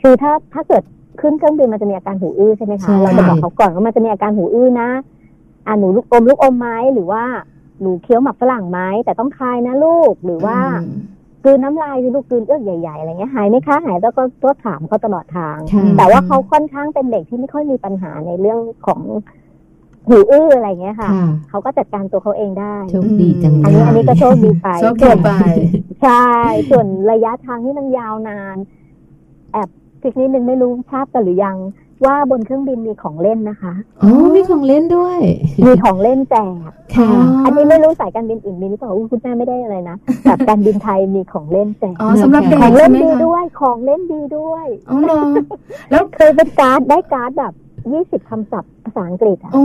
คือถ้าถ้าเกิดขึ้นเครื่องบินมันจะมีอาการหูอื้อใช่ไหมใช่คะเราจะบอกเขาก่อนว่ามันจะมีอาการหูอื้อนะอ่าหนูลูกอมลูกอมไหมหรือว่า หนูเคี้ยวหมักฝรั่งไหมแต่ต้องคายนะลูกหรือว่าอืมกลืนน้ำลายสิลูกกลืนเอื้อกใหญ่ๆอะไรเงี้ยหายไหมคะหายแล้วก็ก็ถามเขาตลอดทางค่ะแต่ว่าเขาค่อนข้างเป็นเด็กที่ไม่ค่อยมีปัญหาในเรื่องของหูอื้ออะไรเงี้ยค่ะค่ะ เขาก็จัดการตัวเขาเองได้โชคดีจังอันนี้อันนี้ก็โชคดีไปโชคดีไปใช่ส่วนระยะทางที่มันยาวนาน แอบสิกนิดนึงไม่รู้ทราบกันหรือยัง ว่าบนเครื่องบินมีของเล่นนะคะอ๋อมีของเล่นด้วย มีของเล่นแจกค่ะ อันนี้ไม่รู้สายการบินอื่นมีหรือเปล่าอุ๊ยคุณแม่ไม่ได้อะไรนะแต่การบินไทยมีของเล่นแจกอ๋อสำหรับเด็กของใช่เล่นไหมดีคะด้วย ของเล่นดีด้วยอ๋อเหรอแล้วเคยเป็นการ์ดได้การ์ดแบบยี่สิบคำศัพท์ภาษาอังกฤษอะโอ้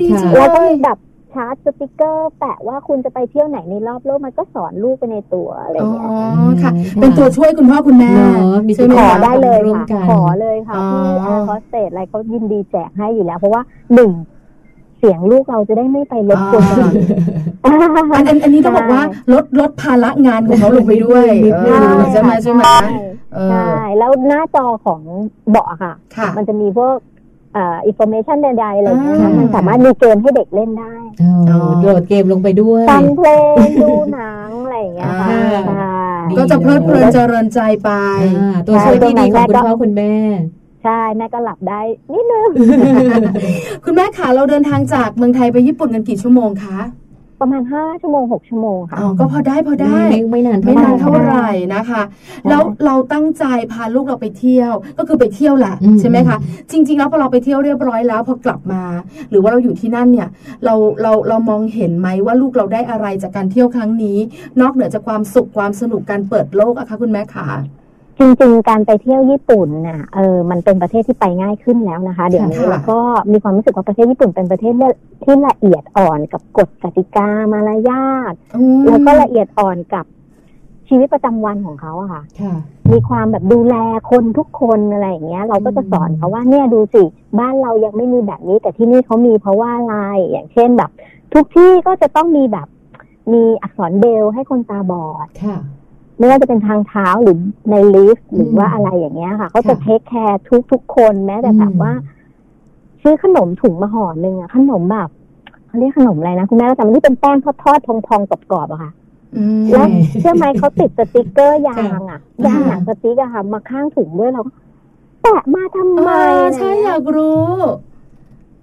ดีจังแล้วเลก็ยมีแบบ ชาร์จสติกเกอร์ แปะว่าคุณจะไปเที่ยวไหนในรอบโลกมันก็สอนลูกไปในตัวอะไรอ๋อเงี้ยค่ะค่ะ เป็นตัวช่วยคุณพ่อคุณแม่เนอะมีใช่ไหมขอคะได้เลยร่วมค่ะกันขอเลยค่ะอ๋อที่แอร์โฮสเตสอะไรเขายินดีแจกให้อยู่แล้ว เพราะว่าหนึ่งเสียงลูกเราจะได้ไม่ไปรบกวนคนอื่นอันอันอันนี้ต้องบอกว่าลดลดภาระงานของเขาลงไปด้วยนิดนึงเออใช่ไหมใช่ไหมใช่เออใช่แล้วหน้าจอของเบาะค่ะค่ะมันจะมีพวกเอ่อ information ใดๆอะไรอย่างเงี้ยอ่ามันมันสามารถมีเกมให้เด็กเล่นได้อ๋อโหลดเกมลงไปด้วยฟังเพลงดูหนังอะไรอย่างเงี้ยค่ะอ่าใช่ดีก็จะเพลิดเพลินเจริญใจไปอ่าตัวช่วยที่ดีของคุณพ่อคุณแม่ใช่แม่ก็หลับได้นิดนึงคุณแม่ขาเราเดินทางจากเมืองไทยไปญี่ปุ่นกันกี่ชั่วโมงคะ ประมาณห้าชั่วโมงหกชั่วโมงค่ะอ๋อก็พอได้พอได้ไม่ไม่นานไม่นานเท่าไหร่ไหร่นะคะ แล้วเราตั้งใจพาลูกเราไปเที่ยว ก็คือไปเที่ยวแหละอืมใช่ไหมคะจริง ๆ แล้วพอเราไปเที่ยวเรียบร้อยแล้วพอกลับมา หรือว่าเราอยู่ที่นั่นเนี่ย เราเราเรามองเห็นไหมว่าลูกเราได้อะไรจากการเที่ยวครั้งนี้ นอกเหนือจากความสุขความสนุกการเปิดโลกอะคะคุณแม่ขา จริงๆ การไปเที่ยวญี่ปุ่นน่ะ เออ มันเป็นประเทศที่ไปง่ายขึ้นแล้วนะคะ เดี๋ยวนี้ค่ะแล้วก็มีความรู้สึกว่าประเทศญี่ปุ่นเป็นประเทศที่ละเอียดอ่อนกับกฎกติกามารยาทอืมแล้วก็ละเอียดอ่อนกับชีวิตประจำวันของเขาอะค่ะค่ะ มีความแบบดูแลคนทุกคนอะไรอย่างเงี้ย เราก็จะสอนเขาว่าเนี่ยดูสิ บ้านเรายังไม่มีแบบนี้ แต่ที่นี่เขามีเพราะว่าอะไร อย่างเช่นแบบ ทุกที่ก็จะต้องมีแบบ มีอักษรเบลให้คนตาบอดค่ะ ไม่ว่าจะเป็นทางเท้าหรือในลิฟต์หรือมว่าอะไรอย่างเงี้ยค่ะเขาจะค่ะเทคแคร์ทุกทุกๆคนแม้แต่อืมแบบว่า ซื้อขนมถุงมาห่อหนึ่งอะขนมแบบเขาเรียกขนมอะไรนะคุณแม่ก็จำไม่ได้เป็นแป้งทอดๆพองๆกรอบๆอะค่ะอืมแล้วเชื่อไหมเขาติดสติกเกอร์ยางอะค่ะยางหนังสติ๊กอะค่ะ มาข้างถุงด้วยเราก็แปะมาทำไมอ่าใช่อยากรู้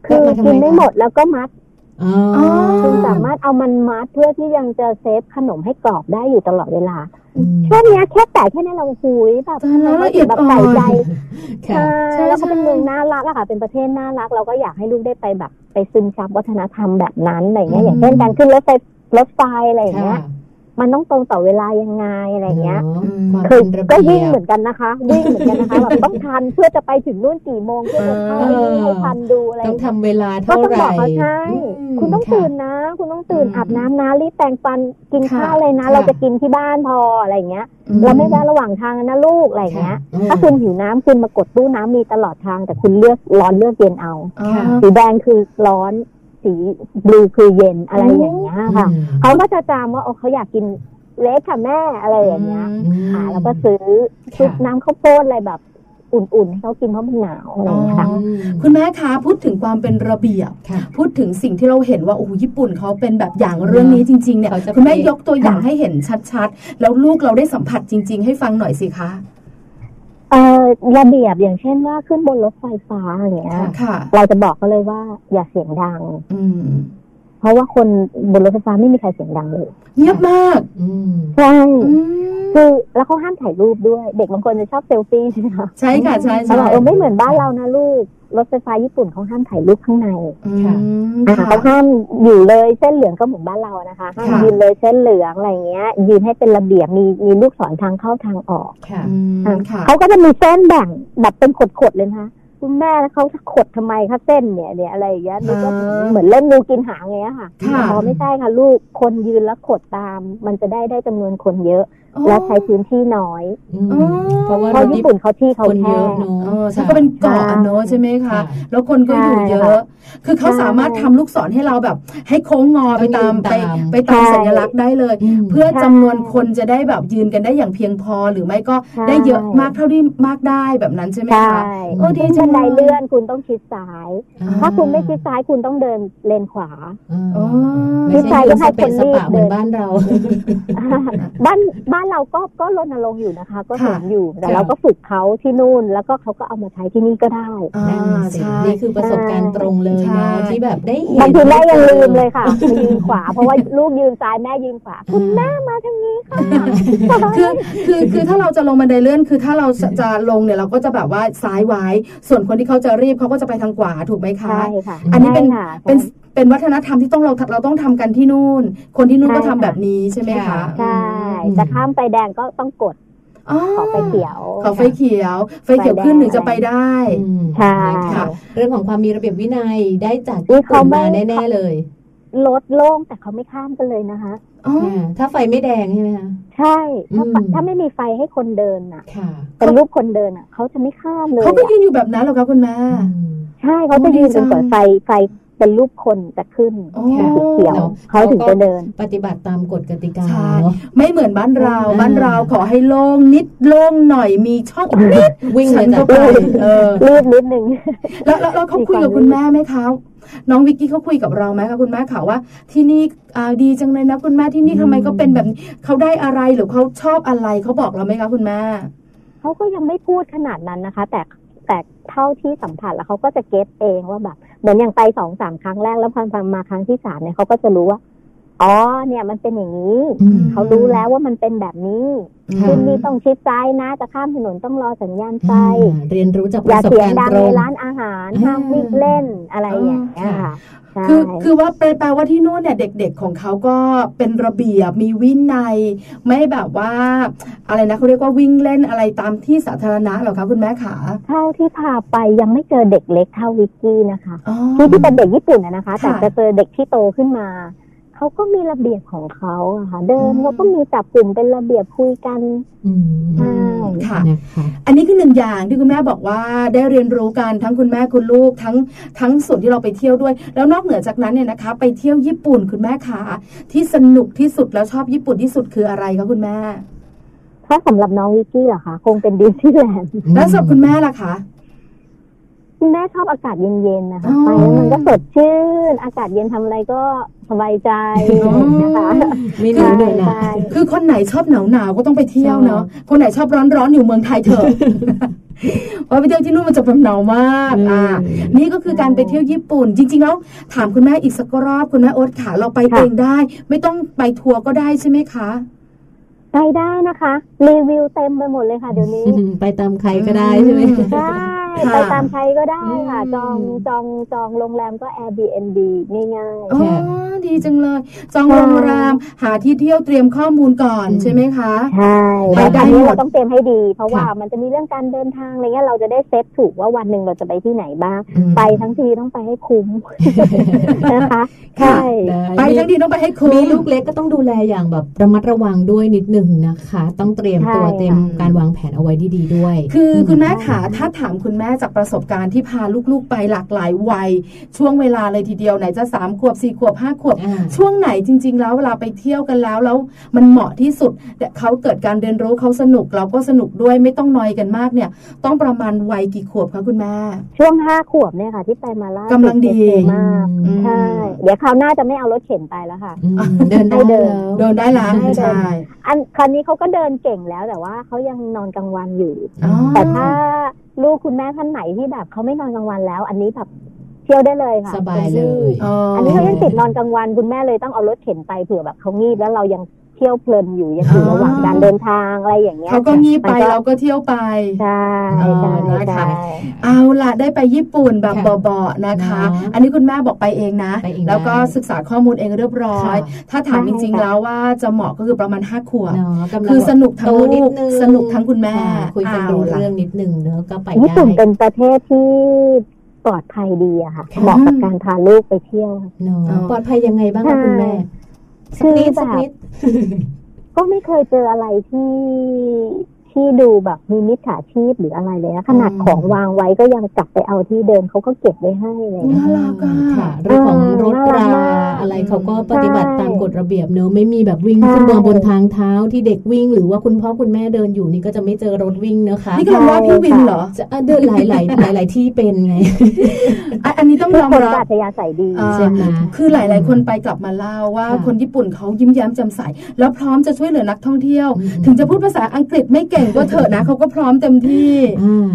คือแปะมาทำไมกินไม่หมดแล้วก็มัดอ๋ออ๋อ คุณสามารถเอามันมัดเพื่อที่ยังจะ save ขนมให้กรอบได้อยู่ตลอดเวลาอืมแค่เนี้ยแค่แตะแค่นี้เราคุยแบบตายแล้วละเอียดแบบอ่อนใส่ใจค่ะใช่แล้วก็ใช่เป็นเมืองน่ารักอะค่ะ เป็นประเทศน่ารัก เราก็อยากให้ลูกได้ไปแบบ ไปซึมซับวัฒนธรรมแบบนั้นอะไรเงี้ยอย่างเช่นการขึ้นรถไฟรถไฟอะไรอย่างเงี้ย มันต้องตรงต่อเวลายังไงอะไรเงี้ยนาะความคือเป็นระก็เบีวิ่งยบเหมือนกันนะคะวิ่งเหมือนกันนะคะแบบต้องทันเพื่อจะไปถึงนู่นกี่โมงเพื่อจะเข้าเออวิ่งให้ทันดูอะไรต้องเงี้ยทำเวลาก็เท่าต้องไหบร่อกเขาใช่มคุณต้องค่ะตื่นนะ คุณต้องตื่นอืมอาบน้ำนะรีบแปรงฟันกินค่ะข้าวเลยนะค่ะเราจะกินที่บ้านพออะไรเงี้ยเราไม่ได้ระหว่างทางนะลูกอะไรเงี้ยค่ะถ้าคุณหิวน้ำคุณมากดตู้น้ำมีตลอดทาง แต่คุณเลือกร้อนเลือกเย็นเอาอ๋อค่ะสีแดงคือร้อน สีบลูคือเย็นอะไรอย่างเงี้ยค่ะอืมเขาก็จะจำว่าโอ้เขาอยากกินเล็กค่ะแม่อะไรอย่างเงี้ยอืมค่ะแล้วก็ซื้อค่ะซุปน้ำข้าวโพดอะไรแบบอุ่นๆให้เขากินเพราะมันหนาวอะไรอย่างเงี้ยค่ะอืมคุณแม่คะพูดถึงความเป็นระเบียบค่ะพูดถึงสิ่งที่เราเห็นว่าโอ้โหญี่ปุ่นเขาเป็นแบบอย่างเรื่องนี้จริงๆเนี่ยเขาจะคุณแม่เป็นยกตัวอย่างค่ะให้เห็นชัดๆ แล้วลูกเราได้สัมผัสจริง ๆ ให้ฟังหน่อยสิคะเออ ระเบียบอย่างเช่นว่าขึ้นบนรถไฟฟ้าอย่างเงี้ยค่ะค่ะเราจะบอกเขาเลยว่าอย่าเสียงดังอืมเพ ราะว่าคนบนรถไฟฟ้าไม่มีใครเสียงดังเลยเงียบมากอืมใช่อืมคือแล้วเขาห้ามถ่ายรูปด้วย เด็กบางคนจะชอบเซลฟี่ใช่ไหมคะใช่ค่ะใช่เขาใช่บอกเออไม่เหมือนบ้านเรานะลูกรถไฟฟ้าญี่ปุ่นเขาห้ามถ่ายรูปข้างในอืมค่ะอ่าค่ะเขาห้ามอยู่เลยเส้นเหลืองก็เหมือนบ้านเรานะคะห้ามค่ะยืนเลยเส้นเหลืองอะไรเงี้ย ยืนให้เป็นระเบียบมีมีลูกศรทางเข้าทางออกค่ะอืมอะค่ะเขาก็จะมีเส้นแบ่งแบบเป็นขดๆเลยนะคะ คุณแม่แล้วเขาจะขดทำไมคะเส้นเนี่ยเนี่ยอะไรอย่างเงี้ยมันก็อ่าเหมือนเล่นงูกินหางไงยค่ะค่ะพอไม่ใช่ค่ะ ลูกคนยืนแล้วขดตาม มันจะได้ได้จำนวนคนเยอะ แล้วใช้พื้นที่น้อยเพราะว่าเพราะญี่ปุ่นเขาที่เขาคนแคเยอะบเนาะเออใช่ก็เป็นเกาะอะเนอะใช่ไหมคะ แล้วคนก็อยู่เยอะ คือเขาสามารถทำลูกศรให้เราแบบ ให้โค้งงอไปตามไปไปตามสัญลักษณ์ได้เลย เพื่อจำนวนคนจะได้แบบยืนกันได้อย่างเพียงพอหรือไม่ก็ได้เยอะมากเท่าที่มากได้แบบนั้นใช่ไหมใช่คะเออดีขึ้นจับังนไดเลยเลื่อนคุณต้องชิดซ้าย ถ้าคุณไม่ชิดซ้ายคุณต้องเดินเลนขวาอ๋อไม่ใช่ยืนสเปะสปะเหมือนบ้านเรา บ้านบ้านเราก็ก็รณรงค์อยู่นะคะ ก็เห็นค่ะอยู่ แต่ค่ะเราก็ฝึกเขาที่นู่น แล้วก็เขาก็เอามาใช้ที่นี่ก็ได้อ่านั่นน่ะสิใช่นี่คือประสบการณ์ตรงเลยใช่เนาะที่แบบได้เห็นบางทีแม่ยังลืมเลยค่ะไปยืนขวา เพราะว่าลูกยืนซ้ายแม่ยืนขวาคุณแม่มาทางนี้ค่ะคือคือคือถ้าเราจะลงบันไดเลื่อนคือถ้าเราจะจะลงเนี่ยเราก็จะแบบว่าซ้ายไว้ ส่วนคนที่เขาจะรีบเขาก็จะไปทางขวาถูกไหมคะใช่ค่ะอันนี้เป็นใช่ค่ะเป็น เป็นวัฒนธรรมที่ต้องเราเราต้องทำกันที่นู่น คนที่นู่นก็ทำแบบนี้ใช่ไหมคะใช่จะข้ามไฟแดงก็ต้องกดอ๋อขอไฟเขียว ขอไฟเขียว ไฟเขียวขึ้นถึงจะไปได้อืมใช่นะคะเรื่องของความมีระเบียบวินัยได้จากอุ๊ญี่ยเขาปุ่นไม่มาแน่ๆเลยรถโล่งแต่เขาไม่ข้ามกันเลยนะคะอ๋อาถ้าไฟไม่แดงใช่ไหมคะใช่ถ้าอืมถ้าไม่มีไฟให้คนเดินน่ะค่ะเป็นรูปคนเดินอะเขาจะไม่ข้ามเลยเขาก็อะยืนอยู่แบบนั้นเหรอคะคุณแม่อืมใช่เขาจะยืนจนกว่าดีจังไฟไฟ เป็นรูปคนจะขึ้นโอ้สีเขียวเนอะเขาถึงจะเดิน ปฏิบัติตามกฎกติกาใช่เนาะไม่เหมือนบ้านเราอ่าบ้านเราขอให้โล่งนิดโล่งหน่อยมีช่องอีกนิดวิ่งฉัเลยฉันจ้ะก็ไปเออรีบนิดนึงแล้วแล้วแล้วเขาคุยกับคุณแม่ไหมคะน้องวิกกี้เขาคุยกับเราไหมคะคุณแม่ค่ะว่า ที่นี่อ่าดีจังเลยนะคุณแม่ที่นี่ทำไมก็เป็นแบบนี้เขาได้อะไรหรือเขาชอบอะไรเขาบอกเราไหมคะคุณแม่เขาก็ยังไม่พูดขนาดนั้นนะคะ แต่แต่เท่าที่สัมผัสแล้วเขาก็จะ get เองว่าแบบ เหมือนอย่างไปสองสามครั้งแรกแล้วพอมาครั้งที่สามเนี่ยเขาก็จะรู้ว่าอ๋อเนี่ยมันเป็นอย่างนี้อืมเขารู้แล้วว่ามันเป็นแบบนี้ค่ะคุณนี่ต้องชิดซ้ายนะ จะข้ามถนนต้องรอสัญญาณไฟอ่าเรียนรู้จากปอย่าระสบเสียงการณ์ดังตรในงร้านอาหารอ่าห้ามวิ่งเล่นอะไรอย่างเงี้ยค่ะ ค่ะคือใช่คือว่าแปลว่าที่นู่นเนี่ยเด็ก ๆ ของเขาก็เป็นระเบียบมีวินัย ไม่แบบว่า อะไรนะเขาเรียกว่าวิ่งเล่นอะไรตามที่สาธารณะเหรอคะคุณแม่ขาเท่าที่พาไปยังไม่เจอเด็กเล็กเท่าวิกกี้นะคะอ๋อที่ที่เป็นเด็กญี่ปุ่นอะนะคะ แต่ค่ะจะเจอเด็กที่โตขึ้นมา เขาก็มีระเบียบของเขาอะค่ะ เดินอืมเขาก็มีจับกลุ่มเป็นระเบียบคุยกันอืมใช่ค่ะนะคะอันนี้คือหนึ่งอย่างที่คุณแม่บอกว่าได้เรียนรู้กันทั้งคุณแม่คุณลูกทั้งทั้งส่วนที่เราไปเที่ยวด้วย แล้วนอกเหนือจากนั้นเนี่ยนะคะ ไปเที่ยวญี่ปุ่นคุณแม่ขาที่สนุกที่สุดแล้วชอบญี่ปุ่นที่สุดคืออะไรคะคุณแม่ถ้าสำหรับน้องวิกกี้เหรอคะคงเป็นดิสนีย์แลนด์แล้วสำหรับคุณแม่ล่ะคะ คุณแม่ชอบอากาศเย็นๆนะคะอ๋อไปแล้วมันก็สดชื่น อากาศเย็นทำอะไรก็สบายใจอ๋อนะคะมีหนูหน่อยนะใช่คือคนไหนชอบหนาวหนาวๆก็ต้องไปเที่ยวเนาะคนไหนชอบร้อนร้อนๆอยู่เมืองไทยเถอะเพราะไปเที่ยวที่นู่นมันจะแบบหนาวมาก อ่า นี่ก็คือการไปเที่ยวญี่ปุ่น จริง ๆ แล้วถามคุณแม่อีกสักรอบคุณแม่โอ๊ตขาเราไปเองได้ ไม่ต้องไปทัวร์ก็ได้ใช่ไหมคะไปได้นะคะ รีวิวเต็มไปหมดเลยค่ะเดี๋ยวนี้อืมไปตามใครก็ได้ใช่ไหมใช่ ค่ะไปตามใครก็ได้ค่ะอืมจองจองจองโรงแรมก็ Airbnb ง่ายอ๋อค่ะดีจังเลย จองใช่โรงแรมหาที่เที่ยวเตรียมข้อมูลก่อนอืมใช่ไหมคะๆใช่ไปได้อันนี้หมดเราต้องเตรียมให้ดี เพราะว่าค่ะมันจะมีเรื่องการเดินทางอะไรเงี้ยเราจะได้เซตถูกว่าวันหนึ่งเราจะไปที่ไหนบ้างอืมไปทั้งทีต้องไปให้คุ้มนะคะใช่ไปทั้งทีต้องไปให้คุ้มีมลูกเล็กก็ต้องดูแลอย่างแบบระมัดระวังด้วยนิดหนึ่งนะคะ ต้องเตรียมตัวใช่เตรียมการวางแผนเอาไว้ดีๆด้วย คือคุณแม่ขาถ้าถามคุณแม่จากประสบการณ์ที่พาลูกๆไปหลากหลายวัย ช่วงเวลาเลยทีเดียวไหนจะสามขวบสี่ขวบห้าขวบอ่าช่วงไหนจริง ๆ แล้วเวลาไปเที่ยวกันแล้วแล้วมันเหมาะที่สุดแต่เขาเกิดการเรียนรู้เขาสนุกเราก็สนุกด้วยไม่ต้องนอยกันมากเนี่ย ต้องประมาณวัยกี่ขวบคะคุณแม่ ช่วงห้าขวบเนี่ยค่ะ ที่ไปมาล่าสุกำลังดีโอเคมากอืมใช่เดี๋ยวคราวหน้าจะไม่เอารถเข็นไปแล้วค่ะอืมเดินได้ให้เดินแล้วโดนได้ละให้เดินใช่อันคราวนี้เขาก็เดินเก่งแล้วแต่ว่าเขายังนอนกลางวันอยู่อ๋อแต่ถ้าลูกคุณแม่ท่านไหนที่แบบเขาไม่นอนกลางวันแล้ว อันนี้แบบเที่ยวได้เลยค่ะสบายเลยอ๋ออันนี้เขายังติดนอนกลางวันคุณแม่เลยต้องเอารถเข็นไปเผื่อแบบเขางีบแล้วเรายัง เที่ยวเพลินอยู่ยังอยู่ระหว่างการเดินทางอะไรอย่างเงี้ยเขาก็งีบไปมันก็เราก็เที่ยวไปใช่อ๋อใช่นะคะใช่เอาล่ะได้ไปญี่ปุ่นแบบค่ะเบาๆนะคะเนาะอันนี้คุณแม่บอกไปเองนะไปเองแล้วก็ได้ศึกษาข้อมูลเองเรียบร้อยค่ะถ้าถามใช่จริงค่ะๆแล้วว่าจะเหมาะก็คือประมาณห้าขวบเนาะกำลังคือสนุกทั้งโตลูนิดกนึงสนุกทั้งคุณแม่ค่ะคุยกันเอารู้ล่ะเรื่องนิดนึงเนอะก็ไปญี่ได้ปุ่นเป็นประเทศที่ปลอดภัยดีอะค่ะค่ะเหมาะกับการพาลูกไปเที่ยวเนาะอ๋อปลอดภัยยังไงบ้างคะใช่คุณแม่สั คืกอนิดแบบสักนิดก็ไม่เคยเจออะไรที่ ที่ดูแบบมีมิจฉาชีพหรืออะไรเลยนะขนาดของวางไว้ก็ยังกลับไปเอาที่เดิมเขาก็เก็บไว้ให้เลยน่ารักอะค่ะเรื่องของรถราน่ารักมากอะไรเขาก็ปฏิบัติใช่ตามกฎระเบียบเนอะไม่มีแบบวิ่งใช่ขึ้นมาบนทางเท้าที่เด็กวิ่ง หรือว่าคุณพ่อคุณแม่เดินอยู่นี่ก็จะไม่เจอรถวิ่งนะคะนี่กำลังว่าพี่วินเหรอจะอะเดินหลายหลายหลายหลายที่เป็นไงอะอันนี้ต้องทุยกอมคนรัก็บอัธยาศัยดีอ่าใช่ไหมคือหลาย ๆ คนไปกลับมาเล่าว่าค่ะคนญี่ปุ่นเขายิ้มแย้มแจ่มใสแล้วพร้อมจะช่วยเหลือนักท่องเที่ยวอืมถึงจะพูดภาษาอังกฤษไม่เก่งก็เถอะนะเขาก็พร้อมเต็มที่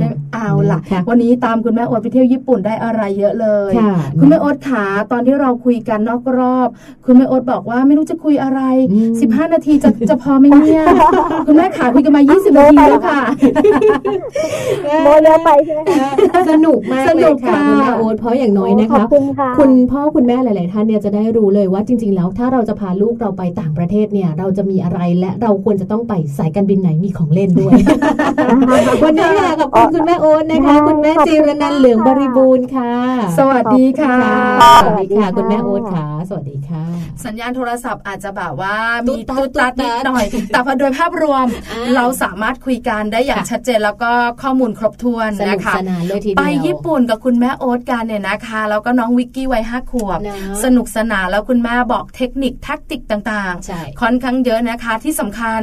อ่าเอาล่ะค่ะ วันนี้ตามคุณแม่โอ๊ตไปเที่ยวญี่ปุ่นได้อะไรเยอะเลยค่ะคุณแม่โอ๊ตขาตอนที่เราคุยกันนอกรอบ คุณแม่โอ๊ตบอกว่าไม่รู้จะคุยอะไรอืม15 นาทีจะจะพอไหมเนี่ยคุณแม่ขาคุยกันมา 20 นาทีแล้วค่ะโมเยอะไปใช่ไหมคะสนุกมากสเลนุยกค่ะค่ะคุณแม่โอ๊ตเพราะอย่างน้อยนะขอบคะคุณค่ะคุณพ่อคุณแม่หลาย ๆ ท่านเนี่ยจะได้รู้เลยว่าจริง ๆ แล้วถ้าเราจะพาลูกเราไปต่างประเทศเนี่ย เราจะมีอะไรและเราควรจะต้องไปสายการบินไหนมีของเล่นด้วย วันนี้ค่ะขอบคุณคุณแม่โอ๊ตนะคะ คุณแม่จีรนันท์เหลืองบริบูรณ์ค่ะ สวัสดีค่ะ สวัสดีค่ะ คุณแม่โอ๊ตค่ะ สวัสดีค่ะ สัญญาณโทรศัพท์อาจจะแบบว่าตุ๊มีดตัดตุ๊ดตัดตุ๊นิดดตัดหน่อย แต่พอโดยภาพรวมอ่าเราสามารถคุยกันได้อย่างค่ะชัดเจนแล้วก็ข้อมูลครบถ้วนนะคะสนุกสนานเลยทีเดียวไปญี่ปุ่นกับคุณแม่โอ๊ตกันเนี่ยนะคะ แล้วก็น้องวิกกี้วัยห้าขวบนะสนุกสนานแล้วคุณแม่บอกเทคนิค tactic ต่างใช่ๆค่อนข้างเยอะนะคะที่สำคัญ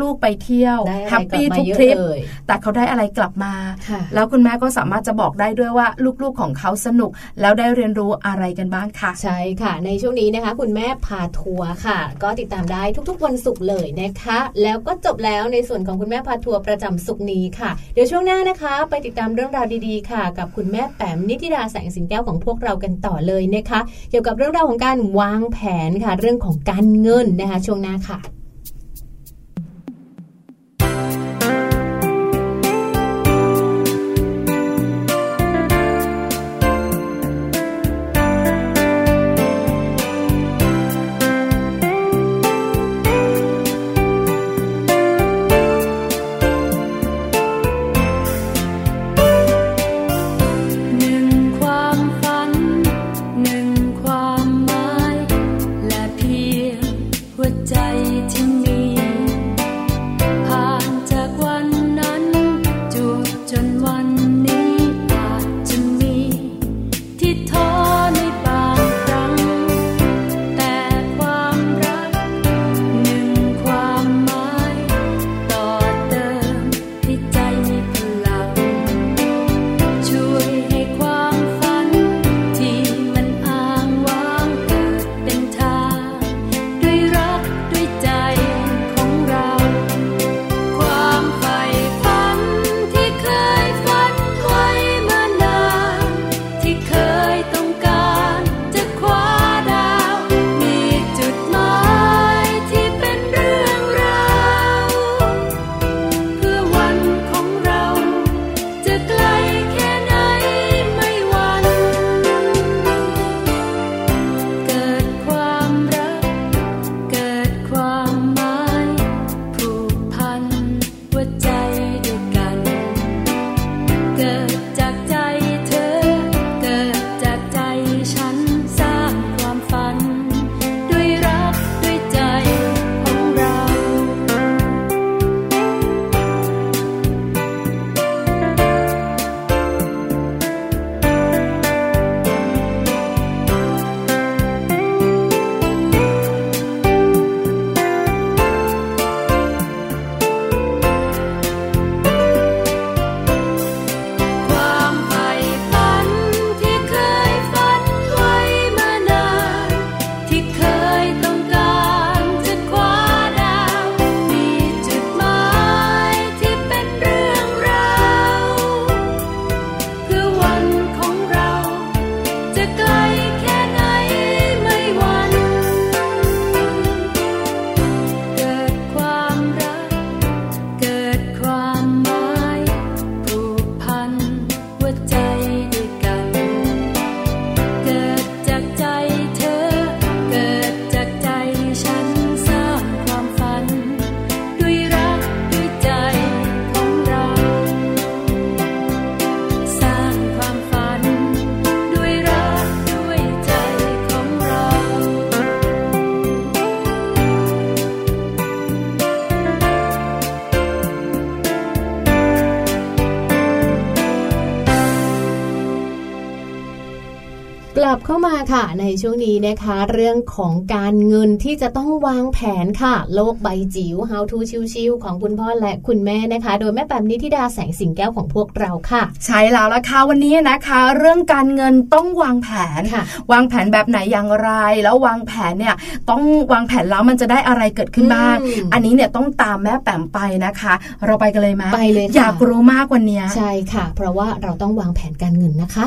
ลูกๆไปเที่ยวได้อะไร happy กลับมาเยอะทุกทริปเลยแต่เขาได้อะไรกลับมาค่ะแล้วคุณแม่ก็สามารถจะบอกได้ด้วยว่าลูกๆของเขาสนุก แล้วได้เรียนรู้อะไรกันบ้างค่ะ ใช่ค่ะ ในช่วงนี้นะคะ คุณแม่พาทัวร์ค่ะ ก็ติดตามได้ทุกๆวันศุกร์เลยนะคะ แล้วก็จบแล้วในส่วนของคุณแม่พาทัวร์ประจำศุกร์นี้ค่ะ เดี๋ยวช่วงหน้านะคะ ไปติดตามเรื่องราวดีๆ ค่ะ กับคุณแม่แปมนิติดาแสงสิงแก้วของพวกเรากันต่อเลยนะคะ เกี่ยวกับเรื่องราวของการวางแผนค่ะ เรื่องของการเงินนะคะ ช่วงหน้าค่ะ ช่วงนี้นะคะ เรื่องของการเงินที่จะต้องวางแผนค่ะ โลกใบจิ๋ว How to ชิวๆของคุณพ่อและคุณแม่นะคะ โดยแม่แปมนิธิดาแสงสิงแก้วของพวกเราค่ะ ใช่แล้วละค่ะวันนี้นะคะ เรื่องการเงินต้องวางแผนวางแผนแบบไหนอย่างไร แล้ววางแผนเนี่ยต้องวางแผนแล้วมันจะได้อะไรเกิดขึ้นบ้างอันนี้เนี่ยต้องตามแม่แปมไปนะคะ เราไปกันเลยไหมไปเลยอยากรู้มากวันนี้ใช่ค่ะ เพราะว่าเราต้องวางแผนการเงินนะคะ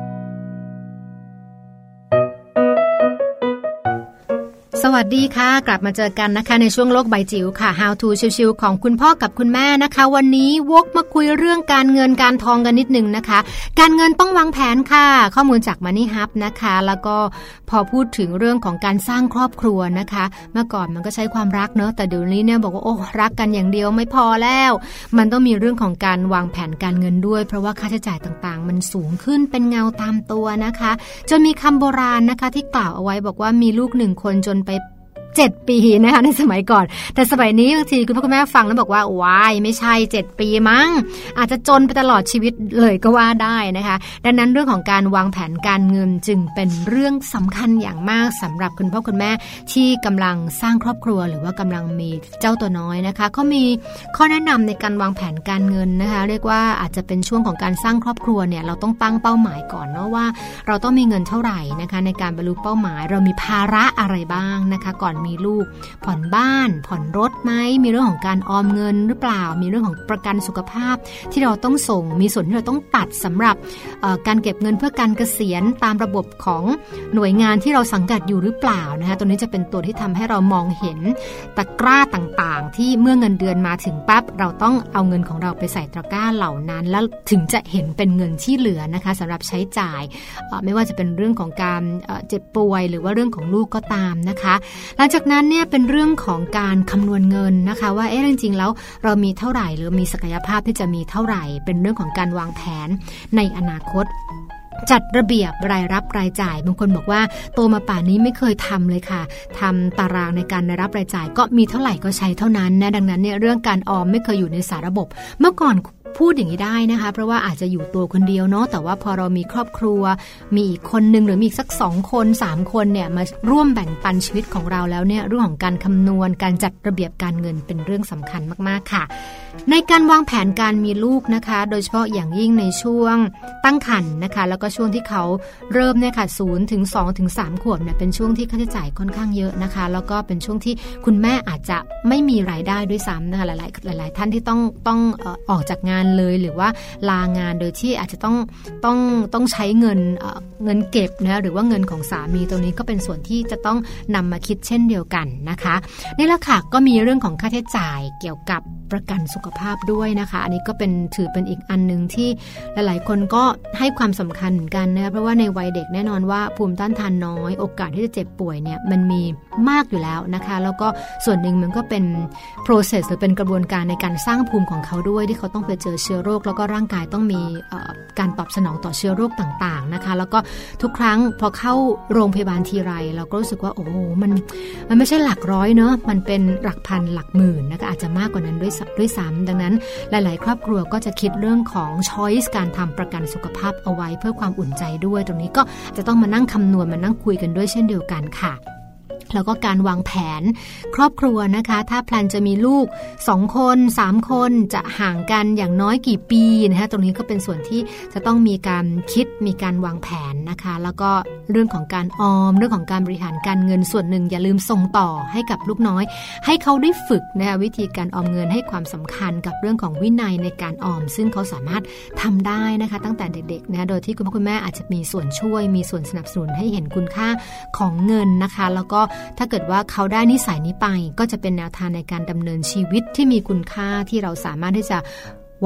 สวัสดีค่ะ กลับมาเจอกันนะคะในช่วงโลกใบจิ๋วค่ะ How to ชิวๆของคุณพ่อกับคุณแม่นะคะ วันนี้วกมาคุยเรื่องการเงินการทองกันนิดนึงนะคะ การเงินต้องวางแผนค่ะ ข้อมูลจาก Money Hub นะคะ แล้วก็พอพูดถึงเรื่องของการสร้างครอบครัวนะคะ เมื่อก่อนมันก็ใช้ความรักเนอะแต่เดี๋ยวนี้เนี่ยบอกว่าโอ้รักกันอย่างเดียวไม่พอแล้ว มันต้องมีเรื่องของการวางแผนการเงินด้วย เพราะว่าค่าใช้จ่ายต่างๆ มันสูงขึ้นเป็นเงาตามตัวนะคะจนมีคำโบราณนะคะ ที่กล่าวเอาไว้บอกว่ามีลูกหนึ่งคนจนไป 7 ปีนะคะในสมัยก่อน แต่สมัยนี้บางทีคุณพ่อคุณแม่ฟังแล้วบอกว่าวายไม่ใช่ 7 ปีมั้ง อาจจะจนไปตลอดชีวิตเลยก็ว่าได้นะคะ ดังนั้นเรื่องของการวางแผนการเงินจึงเป็นเรื่องสำคัญอย่างมากสำหรับคุณพ่อคุณแม่ที่กำลังสร้างครอบครัว หรือว่ากำลังมีเจ้าตัวน้อยนะคะเขามีข้อแนะนำในการวางแผนการเงินนะคะ เรียกว่าอาจจะเป็นช่วงของการสร้างครอบครัวเนี่ยเราต้องตั้งเป้าหมายก่อนเนาะว่า เราต้องมีเงินเท่าไหร่นะคะในการบรรลุเป้าหมาย เรามีภาระอะไรบ้างนะคะ ก่อนมีลูก ผ่อนบ้าน ผ่อนรถไหมมีเรื่องของการออมเงินหรือเปล่า มีเรื่องของประกันสุขภาพที่เราต้องส่ง มีส่วนที่เราต้องตัดสำหรับการเก็บเงินเพื่อการเกษียณตามระบบของหน่วยงานที่เราสังกัดอยู่หรือเปล่านะคะตัวนี้จะเป็นตัวที่ทำให้เรามองเห็นตะกร้าต่างๆ ที่เมื่อเงินเดือนมาถึงปั๊บเราต้องเอาเงินของเราไปใส่ตะกร้าเหล่านั้น แล้วถึงจะเห็นเป็นเงินที่เหลือนะคะสำหรับใช้จ่าย ไม่ว่าจะเป็นเรื่องของการเจ็บป่วย หรือว่าเรื่องของลูกก็ตามนะคะหลังจากนั้นเนี่ยเป็นเรื่องของการคำนวณเงินนะคะ ว่าเอ๊ะจริงๆแล้วเรามีเท่าไหร่ หรือมีศักยภาพที่จะมีเท่าไหร่ เป็นเรื่องของการวางแผนในอนาคตจัดระเบียบรายรับรายจ่าย บางคนบอกว่าโตมาป่านนี้ไม่เคยทำเลยค่ะทำตารางในการรายรับรายจ่าย ก็มีเท่าไหร่ก็ใช้เท่านั้นนะดังนั้นเนี่ยเรื่องการออมไม่เคยอยู่ในสาระบบ เมื่อก่อน พูดอย่างนี้ได้นะคะ เพราะว่าอาจจะอยู่ตัวคนเดียวเนาะแต่ว่าพอเรามีครอบครัว มีอีกคนหนึ่งหรือมีอีกสักสองคนสามคนเนี่ยมาร่วมแบ่งปันชีวิตของเราแล้วเนี่ยเรื่องของการคำนวณการจัดระเบียบการเงินเป็นเรื่องสำคัญมากๆค่ะ ในการวางแผนการมีลูกนะคะ โดยเฉพาะอย่างยิ่งในช่วงตั้งครรภ์นะคะ แล้วก็ช่วงที่เขาเริ่มเนี่ยค่ะศูนย์ถึงสองถึงสามขวบเนี่ยเป็นช่วงที่ค่าใช้จ่ายค่อนข้างเยอะนะคะ แล้วก็เป็นช่วงที่คุณแม่อาจจะไม่มีรายได้ด้วยซ้ำนะคะหลายๆหลาย ๆ ท่านที่ต้องต้องออกจากงานเลยหรือว่าลางานโดยที่อาจจะต้องต้องต้องใช้เงินเงินเก็บนะหรือว่าเงินของสามีตรงนี้ก็เป็นส่วนที่จะต้องนำมาคิดเช่นเดียวกันนะคะนี่แหละค่ะก็มีเรื่องของค่าใช้จ่ายเกี่ยวกับประกันสุขภาพด้วยนะคะ อันนี้ก็เป็นถือเป็นอีกอันหนึ่งที่หลาย ๆ คนก็ให้ความสำคัญเหมือนกันนะเพราะว่าในวัยเด็กแน่นอนว่าภูมิต้านทานน้อย โอกาสที่จะเจ็บป่วยเนี่ยมันมีมากอยู่แล้วนะคะ แล้วก็ส่วนหนึ่งมันก็เป็น process หรือเป็นกระบวนการในการสร้างภูมิของเขาด้วยที่เขาต้องไปเจอเชื้อโรค แล้วก็ร่างกายต้องมีการตอบสนองต่อเชื้อโรคต่างๆนะคะ แล้วก็ทุกครั้งพอเข้าโรงพยาบาลทีไร เราก็รู้สึกว่าโอ้มันมันไม่ใช่หลักร้อยเนอะมันเป็นหลักพันหลักหมื่นนะคะอาจจะมากกว่านั้นด้วยด้วยซ้ำดังนั้นหลาย ๆ ครอบครัวก็จะคิดเรื่องของช้อยส์การทำประกันสุขภาพเอาไว้เพื่อความอุ่นใจด้วย ตรงนี้ก็จะต้องมานั่งคำนวณมานั่งคุยกันด้วยเช่นเดียวกันค่ะ แล้วก็การวางแผน ครอบครัวนะคะ ถ้าแพลนจะมีลูก 2 คน 3 คนจะห่างกันอย่างน้อยกี่ปีนะคะตรงนี้ก็เป็นส่วนที่จะต้องมีการคิดมีการวางแผนนะคะ แล้วก็เรื่องของการออม เรื่องของการบริหารการเงินส่วนหนึ่ง อย่าลืมส่งต่อให้กับลูกน้อย ให้เขาได้ฝึกนะคะวิธีการออมเงินให้ความสำคัญกับเรื่องของวินัยในการออม ซึ่งเขาสามารถทำได้นะคะ ตั้งแต่เด็กๆนะโดยที่คุณพ่อคุณแม่อาจจะมีส่วนช่วย มีส่วนสนับสนุนให้เห็นคุณค่าของเงินนะคะ แล้วก็ถ้าเกิดว่าเขาได้นิสัยนี้ไป ก็จะเป็นแนวทางในการดำเนินชีวิตที่มีคุณค่าที่เราสามารถที่จะ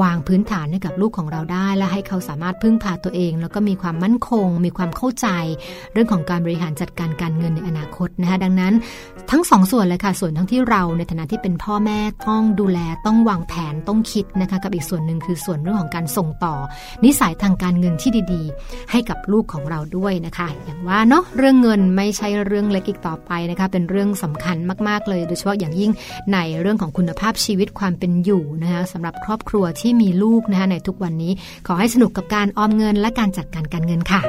วางพื้นฐานให้กับลูกของเราได้ และให้เขาสามารถพึ่งพาตัวเอง แล้วก็มีความมั่นคง มีความเข้าใจ เรื่องของการบริหารจัดการการเงินในอนาคตนะคะดังนั้นทั้งสองส่วนเลยค่ะส่วนทั้งที่เราในฐานะที่เป็นพ่อแม่ต้องดูแลต้องวางแผนต้องคิดนะคะกับอีกส่วนหนึ่งคือส่วนเรื่องของการส่งต่อ นิสัยทางการเงินที่ดีๆ ให้กับลูกของเราด้วยนะคะ อย่างว่าเนาะเรื่องเงินไม่ใช่เรื่องเล็กอีกต่อไปนะคะเป็นเรื่องสำคัญมากๆเลย โดยเฉพาะอย่างยิ่งในเรื่องของคุณภาพชีวิตความเป็นอยู่นะคะสำหรับครอบครัวที่ที่มีลูกนะคะในทุกวันนี้ ขอให้สนุกกับการออมเงินและการจัดการการเงินค่ะ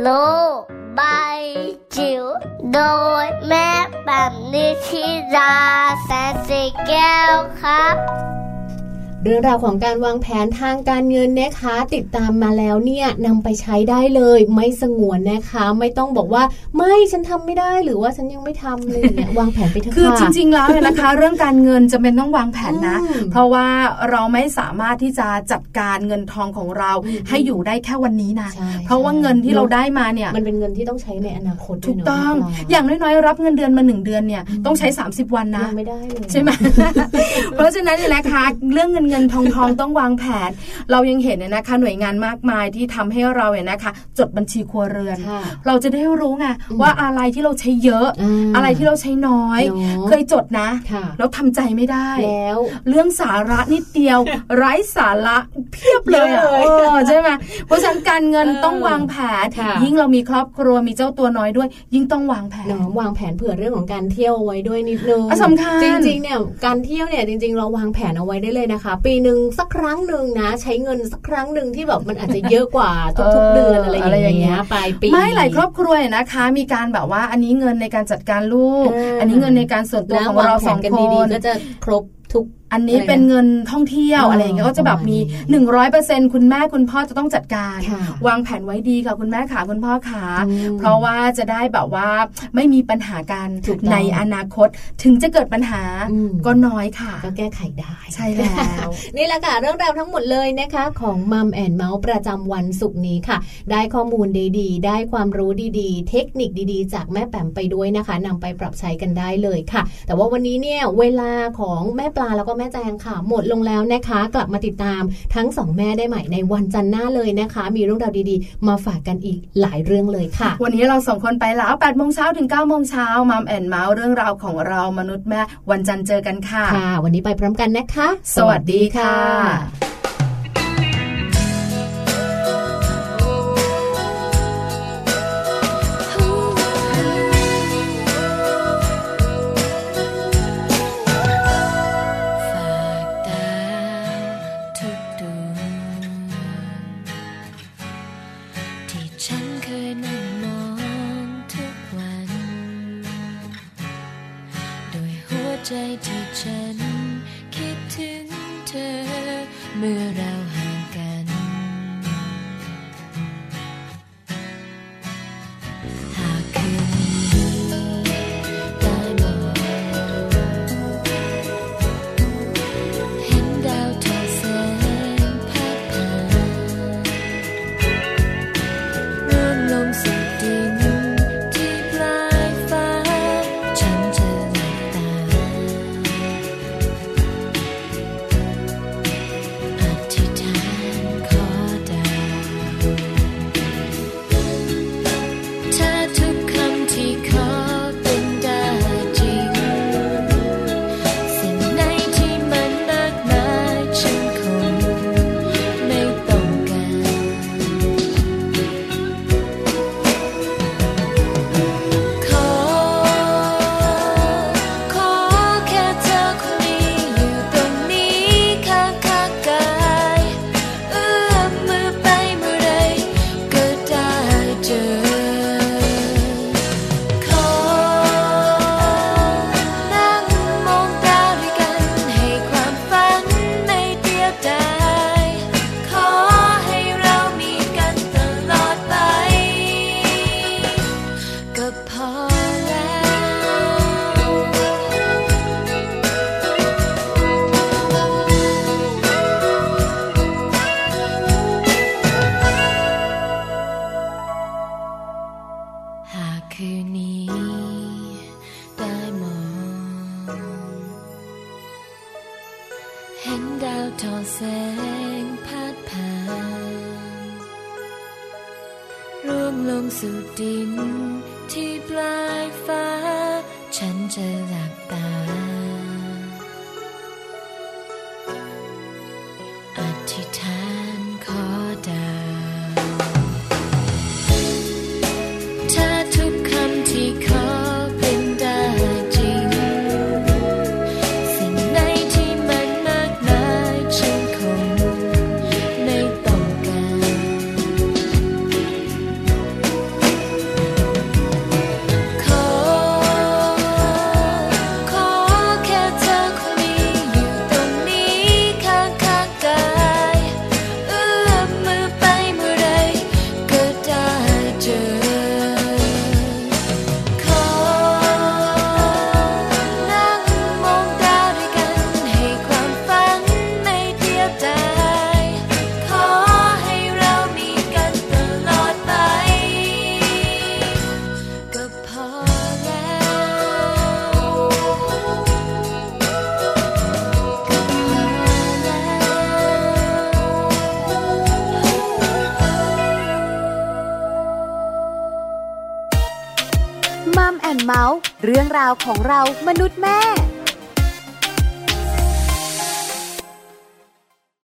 โลบายจิ๋วโดยแม่แบบนิชิราแสนสีแก้วครับ เรื่องราวของการวางแผนทางการเงินนะคะ ติดตามมาแล้วเนี่ยนำไปใช้ได้เลยไม่สงวนนะคะ ไม่ต้องบอกว่าไม่ฉันทำไม่ได้หรือว่าฉันยังไม่ทำเลยเนี่ยวางแผนไปเถอะคือจริง ๆ แล้วเนี่ยนะคะ เรื่องการเงินจะเป็นต้องวางแผนนะ เพราะว่าเราไม่สามารถที่จะจัดการเงินทองของเราให้อยู่ได้แค่วันนี้นะเพราะว่าเงินที่เราได้มาเนี่ยมันเป็นเงินที่ต้องใช้ในอนาคตถูกต้องอย่างน้อยๆรับเงินเดือนมาหนึ่งเดือนเนี่ยต้องใช้ 30 วันนะไม่ได้เลยใช่ไหมเพราะฉะนั้นเนี่ยนะคะเรื่องเงินเงินทองทองต้องวางแผน เรายังเห็นเนี่ยนะคะ หน่วยงานมากมายที่ทำให้เราเนี่ยนะคะ จดบัญชีครัวเรือน เราจะได้รู้ไงว่าอะไรที่เราใช้เยอะ อะไรที่เราใช้น้อย เคยจดนะ แล้วทำใจไม่ได้แล้ว เรื่องสาระนิดเดียว ไร้สาระเพียบเลยใช่ไหมเพราะฉะนั้นการเงินต้องวางแผนยิ่งเรามีครอบครัวมีเจ้าตัวน้อยด้วย ยิ่งต้องวางแผนวางแผนเผื่อเรื่องของการเที่ยวไว้ด้วยนิดนึงสำคัญจริงๆเนี่ยการเที่ยวเนี่ยจริงๆ เราวางแผนเอาไว้ได้เลยนะคะปีหนึ่งสักครั้งหนึ่งนะ ใช้เงินสักครั้งหนึ่งที่แบบมันอาจจะเยอะกว่าทุกๆเดือนอะไรอย่างเงี้ยปลายปีไม่หลายครอบครัวนะคะ มีการแบบว่าอันนี้เงินในการจัดการลูก อันนี้เงินในการส่วนตัวของเราสองคนก็จะครบทุก อันนี้เป็นเงินท่องเที่ยวอะไรอย่างเงี้ยก็จะแบบมีหนึ่งร้อยเปอร์เซ็นคุณแม่คุณพ่อจะต้องจัดการ วางแผนไว้ดีค่ะคุณแม่ขาคุณพ่อขาเพราะว่าจะได้แบบว่าไม่มีปัญหาการในอนาคตถึงจะเกิดปัญหาก็น้อยค่ะ ก็แก้ไขได้ใช่แล้วนี่แหละค่ะเรื่องราวทั้งหมดเลยนะคะของมัมแอนเมาส์ประจำวันศุกร์นี้ค่ะ ได้ข้อมูลดีๆ ได้ความรู้ดีๆ เทคนิคดีๆ จากแม่แปมไปด้วยนะคะนำไปปรับใช้กันได้เลยค่ะ แต่ว่าวันนี้เนี่ยเวลาของแม่ปลาแล้วก็แม่แจงค่ะ หมดลงแล้วนะคะ กลับมาติดตามทั้งสองแม่ได้ใหม่ในวันจันทร์หน้าเลยนะคะ มีเรื่องราวดีๆ มาฝากกันอีกหลายเรื่องเลยค่ะ วันนี้เราสองคนไปแล้ว8โมงเช้าถึง9โมงเช้ามัมแอนเมาส์เรื่องราวของเรามนุษย์แม่วันจันทร์เจอกันค่ะค่ะ วันนี้ไปพร้อมกันนะคะ สวัสดีค่ะ ฉันเคยนั่งมองทุกวัน โดยหัวใจที่ฉันคิดถึงเธอเมื่อไร เราวของเรามนุษย์